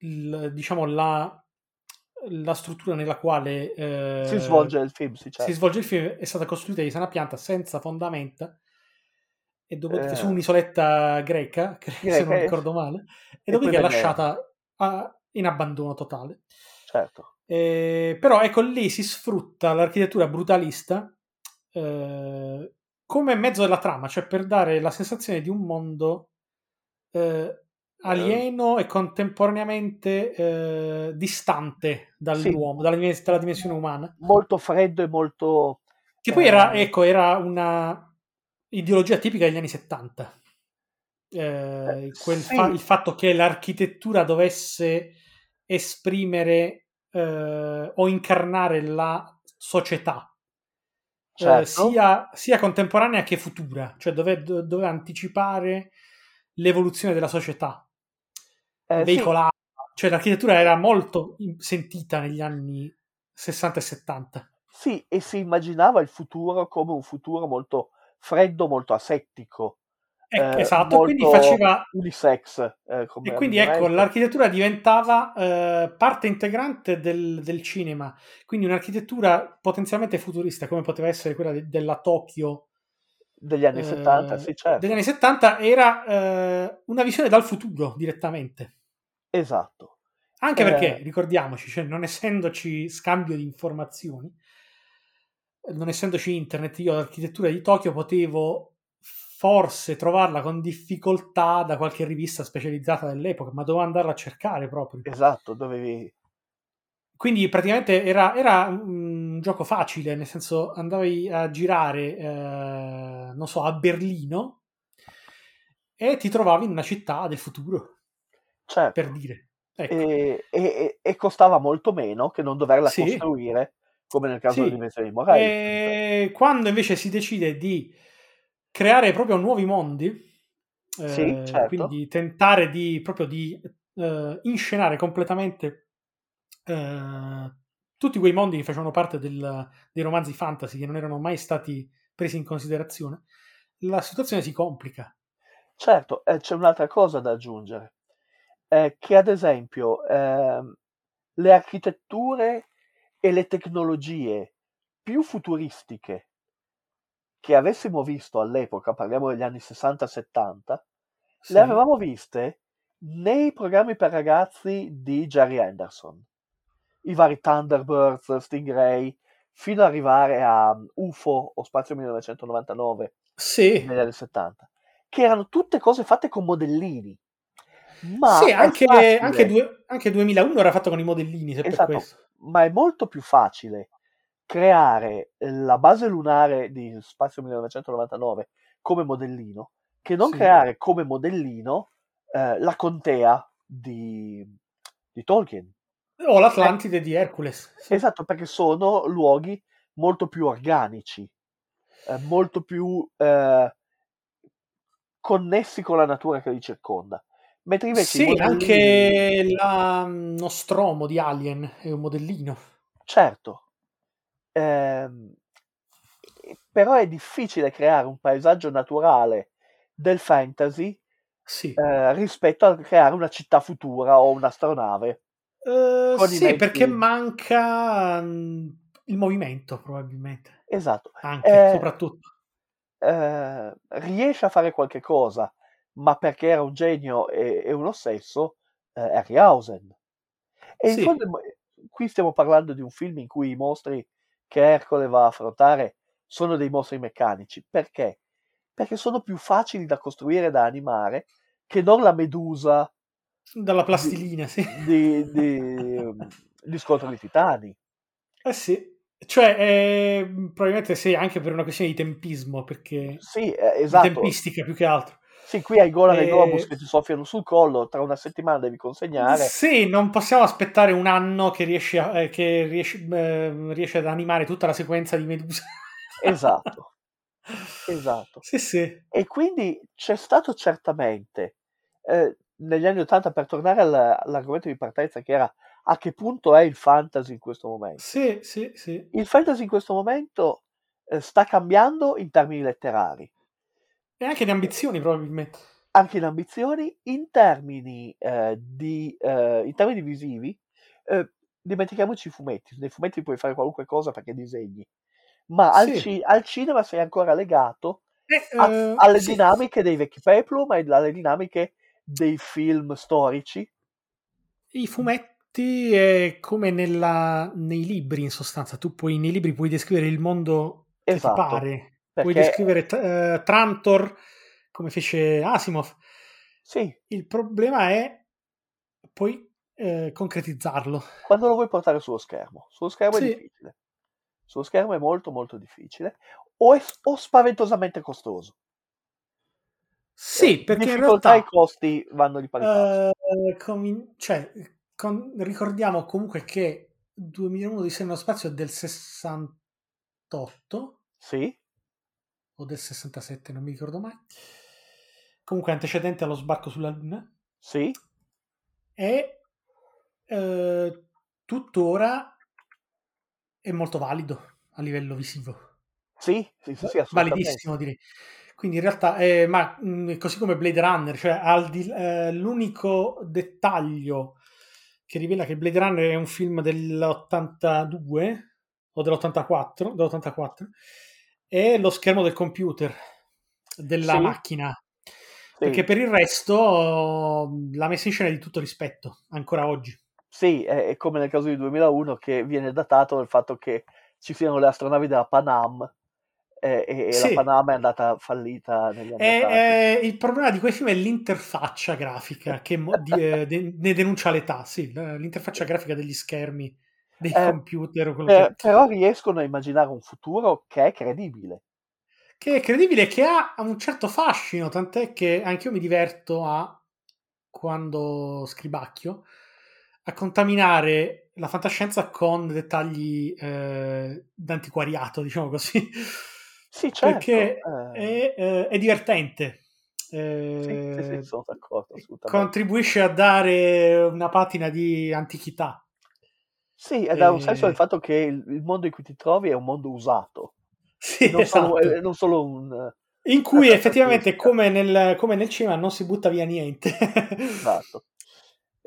eh, il- diciamo la, la struttura nella quale eh, si svolge il film, sì, si certo. svolge il film è stata costruita di sana pianta senza fondamenta e dopodiché Eh. su un'isoletta greca, cre- se Greca, non ricordo male, e E dopodiché è lasciata a- in abbandono totale. certo. Eh, però ecco lì si sfrutta l'architettura brutalista eh, come mezzo della trama, cioè per dare la sensazione di un mondo eh, alieno e contemporaneamente eh, distante dall'uomo, dalla, dimen- dalla dimensione umana. Molto freddo e molto... Che poi era, Eh. ecco, era una ideologia tipica degli anni 70. Eh, sì. fa- il fatto che l'architettura dovesse esprimere eh, o incarnare la società, eh, Certo. sia, sia contemporanea che futura, cioè dove, do- doveva anticipare l'evoluzione della società, Eh, sì, veicolare. Cioè l'architettura era molto sentita negli anni 60 e 70. Sì, e si immaginava il futuro come un futuro molto freddo, molto asettico. Eh, eh, esatto, quindi faceva unisex. eh, E quindi ecco, l'architettura diventava eh, parte integrante del, del cinema, quindi un'architettura potenzialmente futurista, come poteva essere quella de- della Tokyo degli anni eh, 70, sì, certo. degli anni 70, era eh, una visione dal futuro direttamente. Esatto. Anche Eh. perché, ricordiamoci, cioè, non essendoci scambio di informazioni, non essendoci internet, io l'architettura di Tokyo potevo forse trovarla con difficoltà da qualche rivista specializzata dell'epoca, ma dovevo andarla a cercare proprio. Esatto, dovevi... quindi praticamente era, era un gioco facile, nel senso andavi a girare, eh, non so, a Berlino e ti trovavi in una città del futuro, Certo. per dire. Ecco. E, e- e costava molto meno che non doverla Sì. costruire, come nel caso Sì. dell'invenzione di Morelli. E quando invece si decide di creare proprio nuovi mondi, eh, Sì, certo. quindi tentare di proprio di eh, inscenare completamente eh, tutti quei mondi che facevano parte del- dei romanzi fantasy che non erano mai stati presi in considerazione, la situazione si complica. Certo, c'è un'altra cosa da aggiungere, che ad esempio ehm, le architetture e le tecnologie più futuristiche che avessimo visto all'epoca, parliamo degli anni 60-70, Sì. le avevamo viste nei programmi per ragazzi di Jerry Anderson, i vari Thunderbirds, Stingray, fino ad arrivare a um, UFO o Spazio 1999 Sì. negli anni 70, che erano tutte cose fatte con modellini. Ma Sì, anche, anche, due- anche 2001 era fatto con i modellini, se per Esatto. questo. ma è molto più facile creare la base lunare di Spazio 1999 come modellino che non Sì. creare come modellino eh, la contea di, di Tolkien. O l'Atlantide di Hercules. Sì. Esatto, perché sono luoghi molto più organici, eh, molto più eh, connessi con la natura che li circonda. Mentre invece Sì, modellini- anche la Nostromo di Alien è un modellino. Certo, ehm, però è difficile creare un paesaggio naturale del fantasy Sì, eh, rispetto a creare una città futura o un'astronave. I sì perché manca mm, il movimento, probabilmente. Esatto, Anche, Eh, soprattutto. eh, riesce a fare qualche cosa, ma perché era un genio e, e un ossesso, eh, Harryhausen. E in Sì. fondo mo- qui stiamo parlando di un film in cui i mostri che Ercole va a affrontare sono dei mostri meccanici. Perché? Perché sono più facili da costruire e da animare che non la medusa Dalla plastilina, sì. di, di, di Scontro di Titani. Eh sì. Cioè, eh, probabilmente sì, anche per una questione di tempismo, perché... Sì, eh, di esatto. tempistica più che altro. Sì, qui hai Golan e Eh, Globus che ti soffiano sul collo, tra una settimana devi consegnare. Sì, non possiamo aspettare un anno che riesce, a- eh, che riesce, eh, riesce ad animare tutta la sequenza di Medusa. Esatto, esatto. Sì, sì. E quindi c'è stato certamente, eh, negli anni Ottanta, per tornare al- all'argomento di partenza che era a che punto è il fantasy in questo momento. Sì, sì, sì. Il fantasy in questo momento eh, sta cambiando in termini letterari, E anche di ambizioni, probabilmente. anche in ambizioni, in termini, eh, di, eh, in termini visivi. eh, dimentichiamoci i fumetti, nei fumetti puoi fare qualunque cosa perché disegni, ma al, Sì. ci- al cinema sei ancora legato Eh, a- eh, alle sì. dinamiche dei vecchi peplum e alle dinamiche dei film storici. I fumetti è come nella- nei libri, in sostanza. Tu puoi, nei libri puoi descrivere il mondo che Esatto, ti pare. Puoi perché- descrivere eh, Trantor come fece Asimov. Sì, Il problema è poi eh, concretizzarlo. quando lo vuoi portare sullo schermo. Sullo schermo Sì. è difficile. Sullo schermo è molto molto difficile o è o spaventosamente costoso. Sì, Eh, perché in realtà e costi vanno di pari passo. eh, comin- cioè, con- ricordiamo comunque che 2001 di Senno Spazio è del 68 Sì, o del 67, non mi ricordo mai. Comunque antecedente allo sbarco sulla Luna. sì, E eh, tuttora è molto valido a livello visivo. sì, sì, sì, sì, assolutamente. validissimo direi. Quindi in realtà, eh, ma mh, così come Blade Runner, cioè al di- eh, l'unico dettaglio che rivela che Blade Runner è un film dell'82 o dell'84, dell'84 è lo schermo del computer, della Sì. macchina. Sì, Perché per il resto la messa in scena è di tutto rispetto, ancora oggi. sì, è, come nel caso di 2001 che viene datato dal fatto che ci siano le astronavi della Panam e, e Sì. la Panam è andata fallita negli anni E, 80. eh, il problema di quei film è l'interfaccia grafica che mo- di- eh, de- ne denuncia l'età. Sì, l'interfaccia grafica degli schermi dei Eh, computer per- che, però riescono a immaginare un futuro che è credibile. che è credibile, che ha un certo fascino, tant'è che anche io mi diverto a, quando scribacchio, a contaminare la fantascienza con dettagli eh, d'antiquariato, diciamo così. Sì, certo. Perché eh, è, eh, è divertente. sì, Eh, sì, sì, sono d'accordo, assolutamente. contribuisce a dare una patina di antichità. Sì, ed ha un Eh, senso del fatto che il, mondo in cui ti trovi è un mondo usato, Sì, non solo, esatto. eh, non solo un... In cui effettivamente, come nel, come nel cinema, non si butta via niente. Esatto.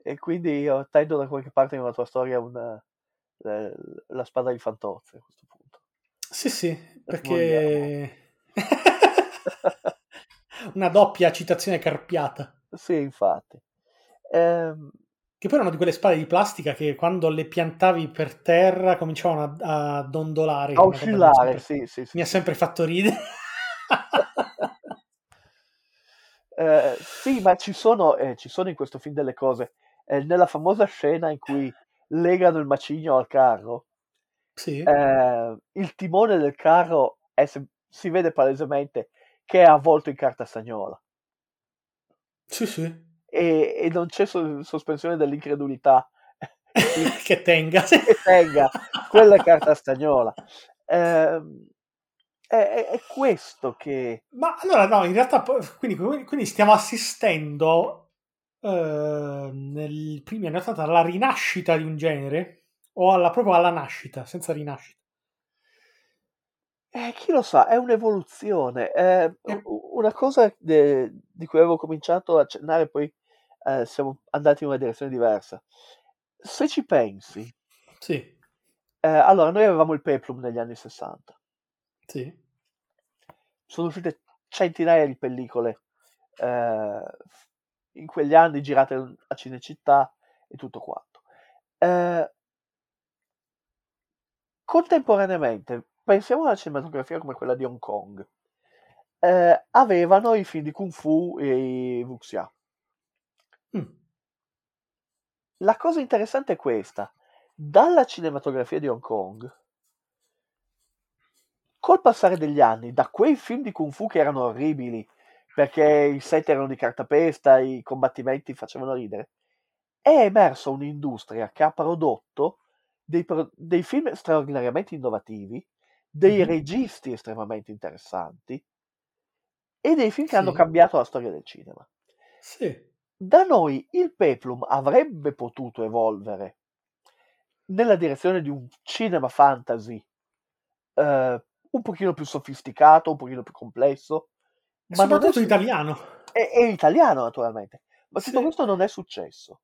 E quindi io tendo da qualche parte nella tua storia una, eh, la spada di Fantozzi a questo punto. Sì, sì, perché una doppia citazione carpiata. Sì, infatti. Ehm, Che poi erano di quelle spade di plastica che quando le piantavi per terra cominciavano a, a dondolare. a oscillare, sempre- sì, sì, sì. Mi ha sempre fatto ridere. Eh, sì, ma ci sono, eh, ci sono in questo film delle cose. Eh, nella famosa scena in cui legano il macigno al carro, Sì, eh, il timone del carro è si vede palesemente che è avvolto in carta stagnola sì, sì. E, e non c'è so- sospensione dell'incredulità che, tenga. che tenga quella è carta stagnola. Ehm, è, è- questo che Ma allora no, in realtà quindi, quindi stiamo assistendo eh, nei primi anni 80 alla rinascita di un genere o alla, proprio alla nascita, senza rinascita. Eh, chi lo sa, è un'evoluzione. Eh, Eh. una cosa de- di cui avevo cominciato a accennare, poi eh, siamo andati in una direzione diversa. Se ci pensi, Sì, eh, allora noi avevamo il Peplum negli anni 60, sì. sono uscite centinaia di pellicole eh, in quegli anni girate a Cinecittà e tutto quanto. Eh, contemporaneamente, pensiamo alla cinematografia come quella di Hong Kong. Eh, avevano i film di Kung Fu e i Wuxia. Mm. La cosa interessante è questa. Dalla cinematografia di Hong Kong, col passare degli anni, da quei film di Kung Fu che erano orribili, perché i set erano di cartapesta, i combattimenti facevano ridere, è emersa un'industria che ha prodotto dei, pro- dei film straordinariamente innovativi, dei Mhm. registi estremamente interessanti e dei film che hanno Sì. cambiato la storia del cinema. Sì. Da noi il Peplum avrebbe potuto evolvere nella direzione di un cinema fantasy eh, un pochino più sofisticato, un pochino più complesso, ma è, Soprattutto su- italiano. è- è italiano naturalmente, ma tutto Sì. questo non è successo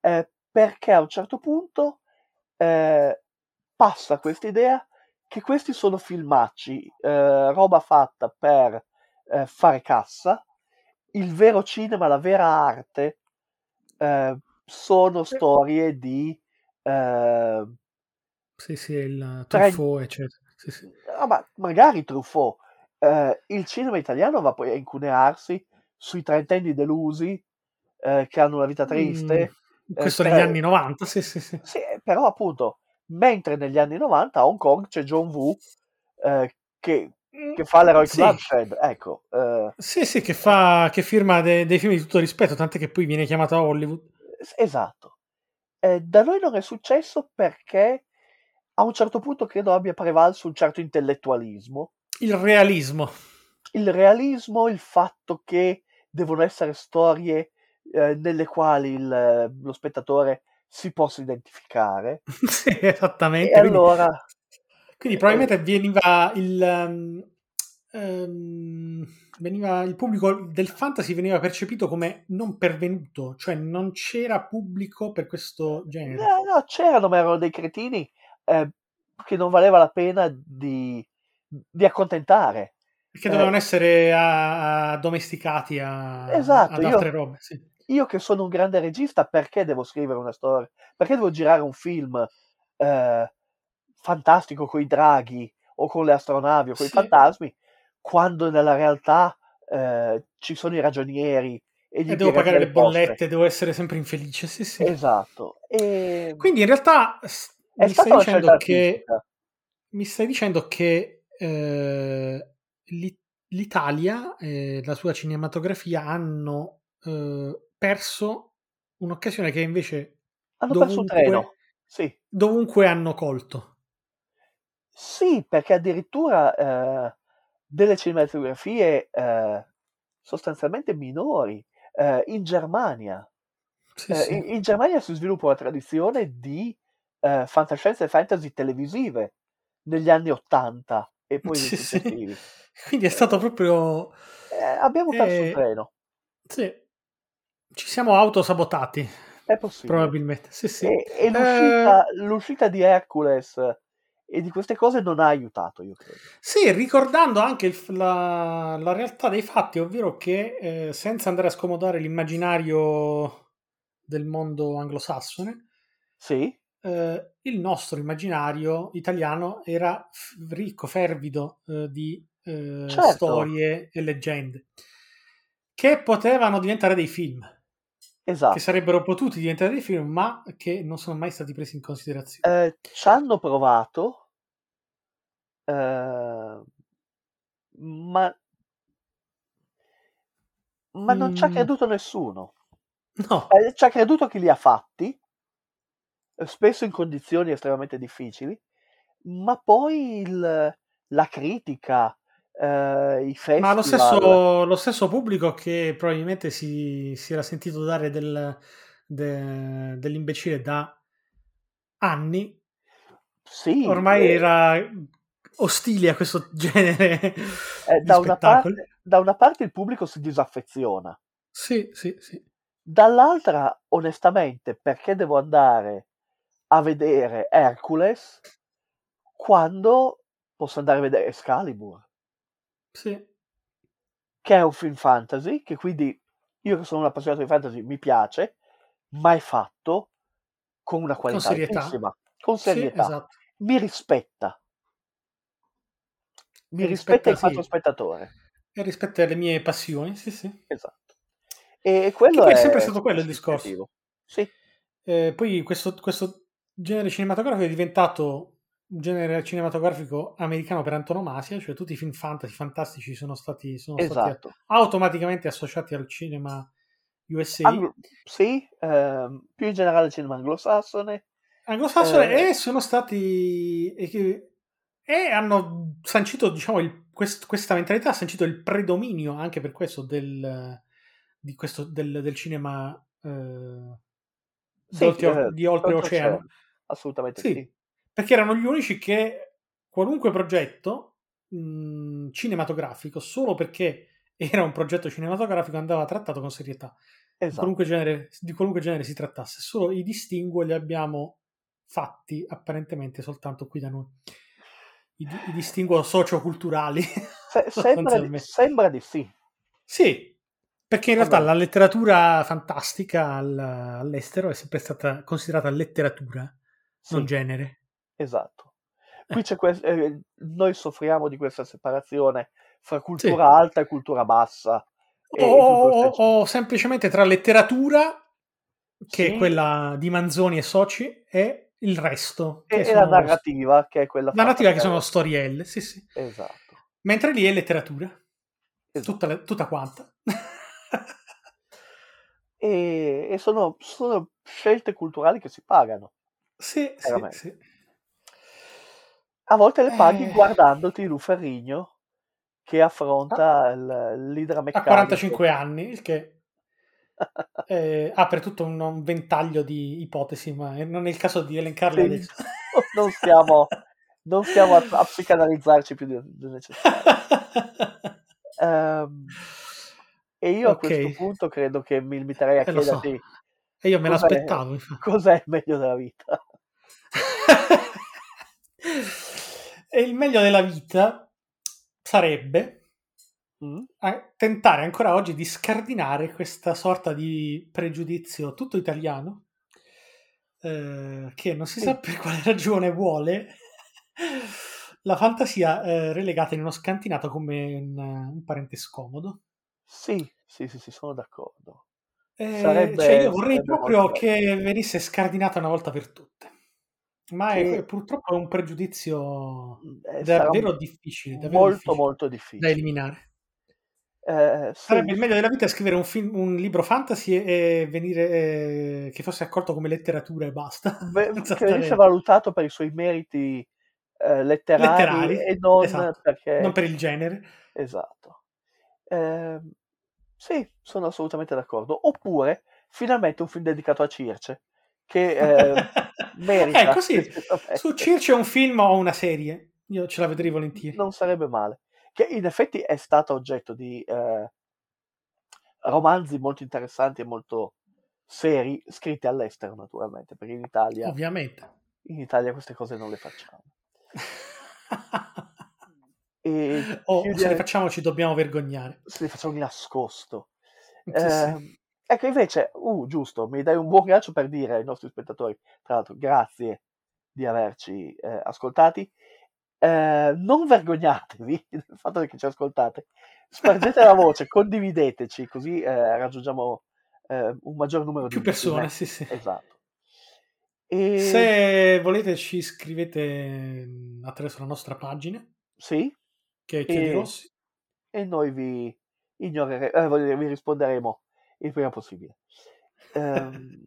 eh, perché a un certo punto eh, passa questa idea che questi sono filmacci, eh, roba fatta per eh, fare cassa, il vero cinema, la vera arte eh, sono storie di eh, Sì, sì, il Tre- Truffaut, eccetera. Sì, sì. ah, ma magari Truffaut. Eh, il cinema italiano va poi a incunearsi sui trentenni delusi eh, che hanno una vita triste. Mm, questo eh, negli tre- anni 90, sì, sì, sì. Sì, però appunto, mentre negli anni 90 a Hong Kong c'è John Woo eh, che, che fa l'Heroic Sì. Bloodshed, ecco, eh, Sì, sì, che, fa, che firma de- dei film di tutto rispetto, tant'è che poi viene chiamato a Hollywood. es- esatto. Eh, da noi non è successo perché a un certo punto credo abbia prevalso un certo intellettualismo, Il realismo. il realismo, il fatto che devono essere storie eh, nelle quali il- lo spettatore si possa identificare. sì, esattamente. E allora, quindi probabilmente veniva il, ehm, veniva il pubblico del fantasy veniva percepito come non pervenuto, cioè non c'era pubblico per questo genere. No, no, c'erano, ma erano dei cretini eh, che non valeva la pena di, di accontentare. Perché Eh, dovevano essere a- addomesticati a- Esatto, ad io- altre robe. Sì. Io che sono un grande regista, perché devo scrivere una storia? Perché devo girare un film eh, fantastico con i draghi o con le astronavi o con Sì. i fantasmi, quando nella realtà eh, ci sono i ragionieri e gli E devo pagare le poste? bollette, devo essere sempre infelice. Sì, sì. Esatto. E... Quindi in realtà mi stai dicendo che mi stai dicendo che eh, l'I- l'Italia e la sua cinematografia hanno eh, perso un'occasione che invece Hanno perso un dovunque, treno. Sì. dovunque hanno colto. Sì, perché addirittura eh, delle cinematografie eh, sostanzialmente minori eh, in Germania. Sì, Eh, sì. in, in Germania si sviluppa una tradizione di eh, fantascienza e fantasy televisive negli anni 80 e poi Sì, successivi. Quindi è stato proprio... Eh, abbiamo perso un eh, treno, sì, ci siamo autosabotati, è possibile. probabilmente. Sì, sì. E, e l'uscita, l'uscita di Hercules e di queste cose non ha aiutato, io credo. Sì, ricordando anche il la, la realtà dei fatti, ovvero che eh, senza andare a scomodare l'immaginario del mondo anglosassone, Sì, eh, il nostro immaginario italiano era ricco, fervido eh, di eh, certo, storie e leggende che potevano diventare dei film, che esatto. sarebbero potuti diventare dei film, ma che non sono mai stati presi in considerazione. Eh, ci hanno provato, eh, ma, ma non ci ha Mm, creduto nessuno. no, Eh, ci ha creduto chi li ha fatti, eh, spesso in condizioni estremamente difficili, ma poi il- la critica, eh, i Ma lo festival, stesso, lo stesso pubblico che probabilmente si, si era sentito dare del, de- dell'imbecille da anni, sì, ormai eh, era ostile a questo genere eh, da una parte, da una parte il pubblico si disaffeziona, Sì, sì, sì. dall'altra, onestamente, perché devo andare a vedere Hercules quando posso andare a vedere Excalibur, Sì, che è un film fantasy, che quindi io che sono un appassionato di fantasy mi piace, ma è fatto con una con qualità serietà. altissima, con Sì, serietà, esatto. mi rispetta, mi rispetta rispetta, in quanto sì, spettatore, e rispetta le mie passioni, sì, sì. esatto. E quello è è sempre stato quello il discorso. Sì, Eh, poi questo, questo genere cinematografico è diventato un genere cinematografico americano per antonomasia, cioè tutti i film fantasy fantastici sono stati, sono stati esatto. automaticamente associati al cinema USA Anglo- sì, ehm, più in generale il cinema anglosassone, anglosassone eh, e sono stati e, che- e hanno sancito diciamo il- quest- questa mentalità ha sancito il predominio anche per questo del, di questo, del, del cinema eh, sì, eh, di oltreoceano assolutamente Sì, sì. perché erano gli unici che qualunque progetto mh, cinematografico, solo perché era un progetto cinematografico, andava trattato con serietà. Esatto, qualunque genere, di qualunque genere si trattasse. Solo i distinguo li abbiamo fatti apparentemente soltanto qui da noi. I, i distinguo socioculturali, Se- sembra, di, sembra di sì, Sì, perché in realtà sembra la sì. letteratura fantastica al- all'estero è sempre stata considerata letteratura, non Sì, genere. esatto. Qui c'è que- eh, noi soffriamo di questa separazione fra sì. cultura alta e cultura bassa O, o- o semplicemente tra letteratura, che è Sì, quella di Manzoni e Soci, e il resto, e, e la sono narrativa che è quella fatta narrativa che sono storielle, sì, sì. Esatto, Mentre lì è letteratura, tutta, esatto. le- tutta quanta. E, e sono, sono scelte culturali che si pagano, sì, sì, sì. A volte le paghi Eh, guardandoti Lu Ferrigno che a, affronta il- l'idra a meccanico. 45 anni, il che eh, apre tutto un, un ventaglio di ipotesi, ma non è il caso di elencarle Sì, adesso. non stiamo, non stiamo a, a psicanalizzarci più del necessario. Ehm, e io a questo punto credo che mi limiterei a eh, lo so. chiederti E io me cos'è, l'aspettavo, cos'è il meglio della vita. e il meglio della vita sarebbe tentare ancora oggi di scardinare questa sorta di pregiudizio tutto italiano eh, che non si sa Sì, per quale ragione vuole la fantasia eh, relegata in uno scantinato come un, un parente scomodo. sì, sì, sì, sì, sono d'accordo. Eh, cioè Sarebbe, io vorrei proprio che venisse scardinata una volta per tutte. Ma è, che purtroppo è un pregiudizio eh, sarà davvero difficile, davvero molto difficile molto da difficile. eliminare. Eh, sì, Sarebbe il meglio della vita scrivere un, film, un libro fantasy e, e venire eh, che fosse accolto come letteratura e basta. beh, che venisse valutato per i suoi meriti eh, letterari, letterari e non esatto, perché... non per il genere. Esatto. Ehm, sì, sono assolutamente d'accordo. Oppure, finalmente un film dedicato a Circe, che eh, merita. ecco sì, su Circe un film o una serie, io ce la vedrei volentieri. Non sarebbe male. Che in effetti è stata oggetto di eh, romanzi molto interessanti e molto seri, scritti all'estero naturalmente, perché in Italia, Ovviamente. in Italia queste cose non le facciamo. E o se chiudere- le facciamo ci dobbiamo vergognare. se li facciamo di nascosto. Sì, sì. Ehm, ecco, invece, uh, giusto, mi dai un buon gancio per dire ai nostri spettatori, tra l'altro, grazie di averci eh, ascoltati. Eh, non vergognatevi del fatto che ci ascoltate, spargete la voce, condivideteci, così eh, raggiungiamo eh, un maggior numero Più di persone, sì, sì. Esatto. E Se volete ci scrivete mm, attraverso la nostra pagina, sì, che è Chiodi E- Rossi. e noi vi ignoreremo, eh, vi risponderemo il prima possibile. Ehm,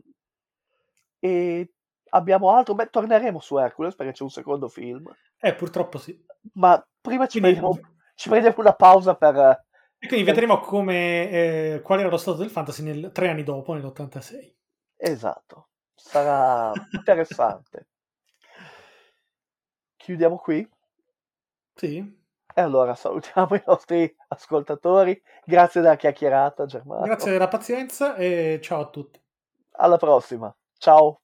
e abbiamo altro? Beh, torneremo su Hercules perché c'è un secondo film, Eh, purtroppo sì. ma prima ci, Quindi- prendiamo, ci prendiamo una pausa per... E quindi vedremo come, eh, qual era lo stato del fantasy nel- tre anni dopo, nell'86. Esatto, sarà interessante. Chiudiamo qui Sì. e allora salutiamo i nostri ascoltatori. Grazie della chiacchierata, Germano. Grazie della pazienza e ciao a tutti. Alla prossima. Ciao.